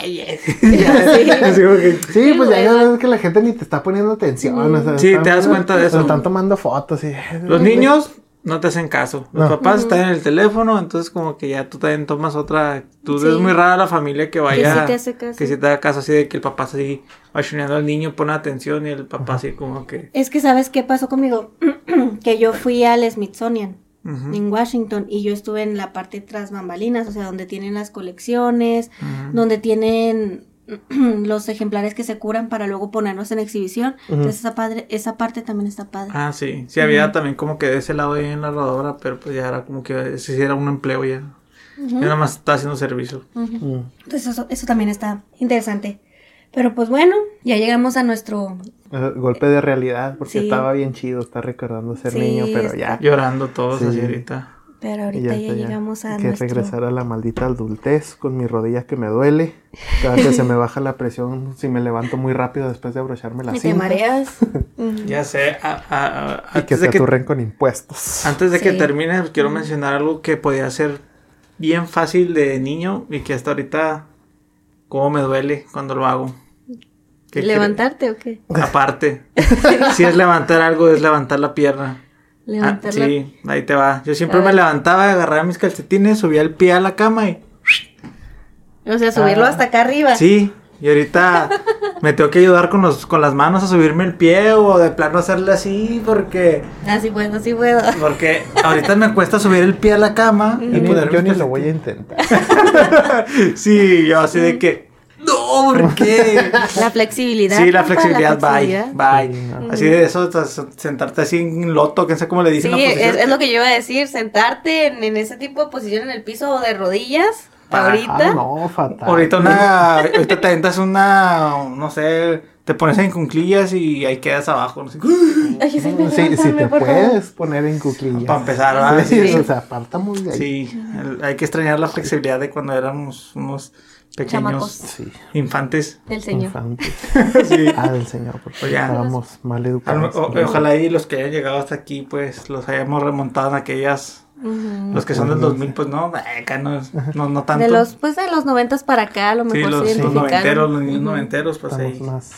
¡Ey! [laughs] [laughs] Así como que- Sí, pues ya luego. ves que la gente ni te está poniendo atención. o sea, Sí, están- te das cuenta de eso. Están tomando fotos y. Los niños no te hacen caso. Los No. papás están en el teléfono, entonces como que ya tú también tomas otra actitud. Sí. Es muy rara la familia que vaya. sí te hace caso. Que sí te da caso así de que el papá así vachuneando al niño, pone atención y el papá así como que... Es que, ¿sabes qué pasó conmigo? [clears throat] que yo fui al Smithsonian en Washington y yo estuve en la parte tras bambalinas, o sea, donde tienen las colecciones, donde tienen [clears throat] los ejemplares que se curan para luego ponerlos en exhibición. Entonces esa, padre, esa parte también está padre. Ah, sí. Sí, había también como que de ese lado ahí en la rodadora, pero pues ya era como que ese sí era un empleo ya. Ya nada más está haciendo servicio. Entonces eso, eso también está interesante. Pero pues bueno, ya llegamos a nuestro... Golpe de realidad, porque Sí. estaba bien chido estar recordando ser Sí, niño, pero ya. Llorando todos Sí. así ahorita. Pero ahorita ya, llegamos a Hay que nuestro... regresar a la maldita adultez con mi rodilla que me duele. Cada que se me [laughs] baja la presión, si me levanto muy rápido después de abrocharme la Y te cinta. mareas. [laughs] Ya sé, a- a- a- Y que antes se de que aturren con impuestos. Antes de que termine, quiero mencionar algo que podía ser bien fácil de niño y que hasta ahorita, cómo me duele cuando lo hago. ¿Qué ¿Levantarte o qué? Aparte, [laughs] si es levantar algo, es levantar la pierna. Ah, Levantarla. sí, ahí te va. Yo siempre me levantaba, agarraba mis calcetines, subía el pie a la cama y... O sea, subirlo Ah. hasta acá arriba. Sí, y ahorita [laughs] me tengo que ayudar con, los, con las manos a subirme el pie o de plano hacerle así porque... Así puedo, así puedo. Porque ahorita me cuesta subir el pie a la cama y Yo ni- poner yo ni lo voy a intentar. [laughs] Sí, yo así de que. ¿Por qué? La flexibilidad. Sí, la flexibilidad, bye, bye. Sí. Así de eso, sentarte así en loto, que sé cómo le Sí, dicen. la es, es lo que yo iba a decir, sentarte en, en ese tipo de posición en el piso o de rodillas, Ah, ahorita. Ah, no, fatal. Ahorita una, ahorita te aventas una, no sé, te pones en cunclillas y ahí quedas abajo, no sé. Ay, sí, Sí, sí, levántame, te por favor. puedes poner en cuclillas. Para empezar, ¿verdad? Sí, Sí, o sea, apartamos de ahí. Sí, el- hay que extrañar la flexibilidad de cuando éramos unos pequeños. Sí. infantes. Del señor. Infantes. [laughs] Sí. Ah, del señor, porque Pues ya. estábamos mal Al- educados. o- ojalá y los que hayan llegado hasta aquí, pues los hayamos remontado en aquellas. Ujú. Los que son del 2000, pues no, acá no, no, no tanto. De los, pues de los noventas para acá, a lo sí, mejor los, se los noventeros, los niños Ujú. noventeros, pues Estamos ahí más,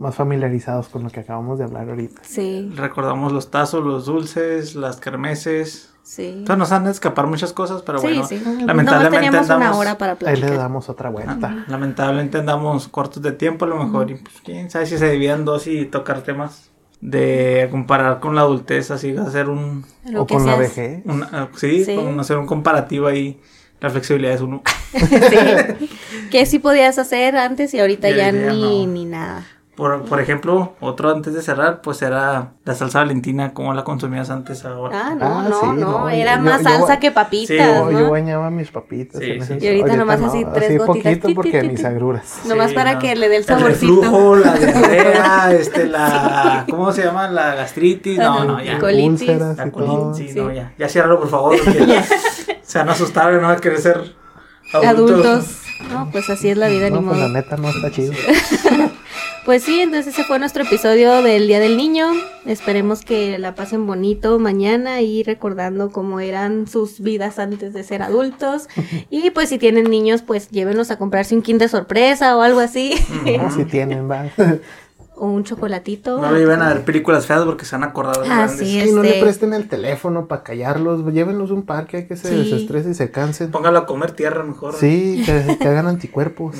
más familiarizados con lo que acabamos de hablar ahorita. Sí, recordamos los tazos, los dulces, las kermeses. sí. Entonces nos han de escapar muchas cosas, pero sí, bueno, sí. lamentablemente teníamos una andamos, hora para Ahí platicar. le damos otra vuelta. lamentablemente andamos cortos de tiempo a lo mejor y pues quién sabe si se dividan dos y tocar temas de comparar con la adultez, así hacer un, Lo o con la vejez. un- ah, sí, Sí. como hacer un comparativo ahí, la flexibilidad es uno. [laughs] Sí. que sí podías hacer antes y ahorita Y ya ahorita ya ni, no. ni nada. Por, por ejemplo, otro antes de cerrar, pues era la salsa valentina, como la consumías antes ahora. Ah, no, Ah, no, sí, no, no, era yo- más yo- salsa yo- que papitas, Sí, ¿no? yo bañaba mis papitas. Sí, en sí. ese- Y ahorita nomás así tres gotitas. poquito Ti, ti, porque ti, mis agruras. Nomás para no. que le dé el El saborcito. reflujo, la diarrea, [laughs] este, la... ¿Cómo se llama? La gastritis. No, no, ya. el colitis. La colitis, sí, Sí. no, ya. Ya ciérralo, por favor. [laughs] se van a asustar no va a querer ser adultos. No, pues así es la vida, No, ni pues la modo. neta no está chido. [laughs] Pues sí, entonces ese fue nuestro episodio del Día del Niño. Esperemos que la pasen bonito mañana y recordando cómo eran sus vidas antes de ser adultos. [laughs] Y pues si tienen niños, pues llévenlos a comprarse un kinder sorpresa o algo así. No, si tienen, va. [laughs] o un chocolatito. No le iban a ver películas feas porque se van a acordar de Ah, grandes. sí. Y no le Este- presten el teléfono para callarlos. Llévenlos a un parque, hay que se Sí. desestresen y se cansen. Póngalo a comer tierra mejor. Sí, que, que hagan anticuerpos.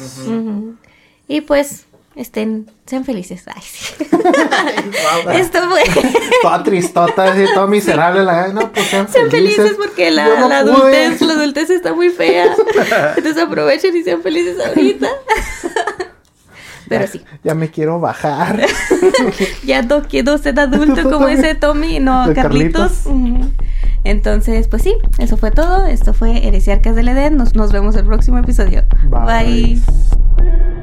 Y pues estén, sean felices. Ay, sí. [laughs] Esto fue. toda tristota, así, toda miserable. La, no, pues sean, Sean felices porque la, no la adultez, la adultez está muy fea. [laughs] Entonces aprovechen y sean felices ahorita. [laughs] Pero sí, Ya me quiero bajar. ya no quiero ser adulto como ese Tommy, no, Carlitos. Entonces, pues sí, eso fue todo. Esto fue Heresiarcas del Edén. Nos, nos vemos el próximo episodio. Bye. Bye.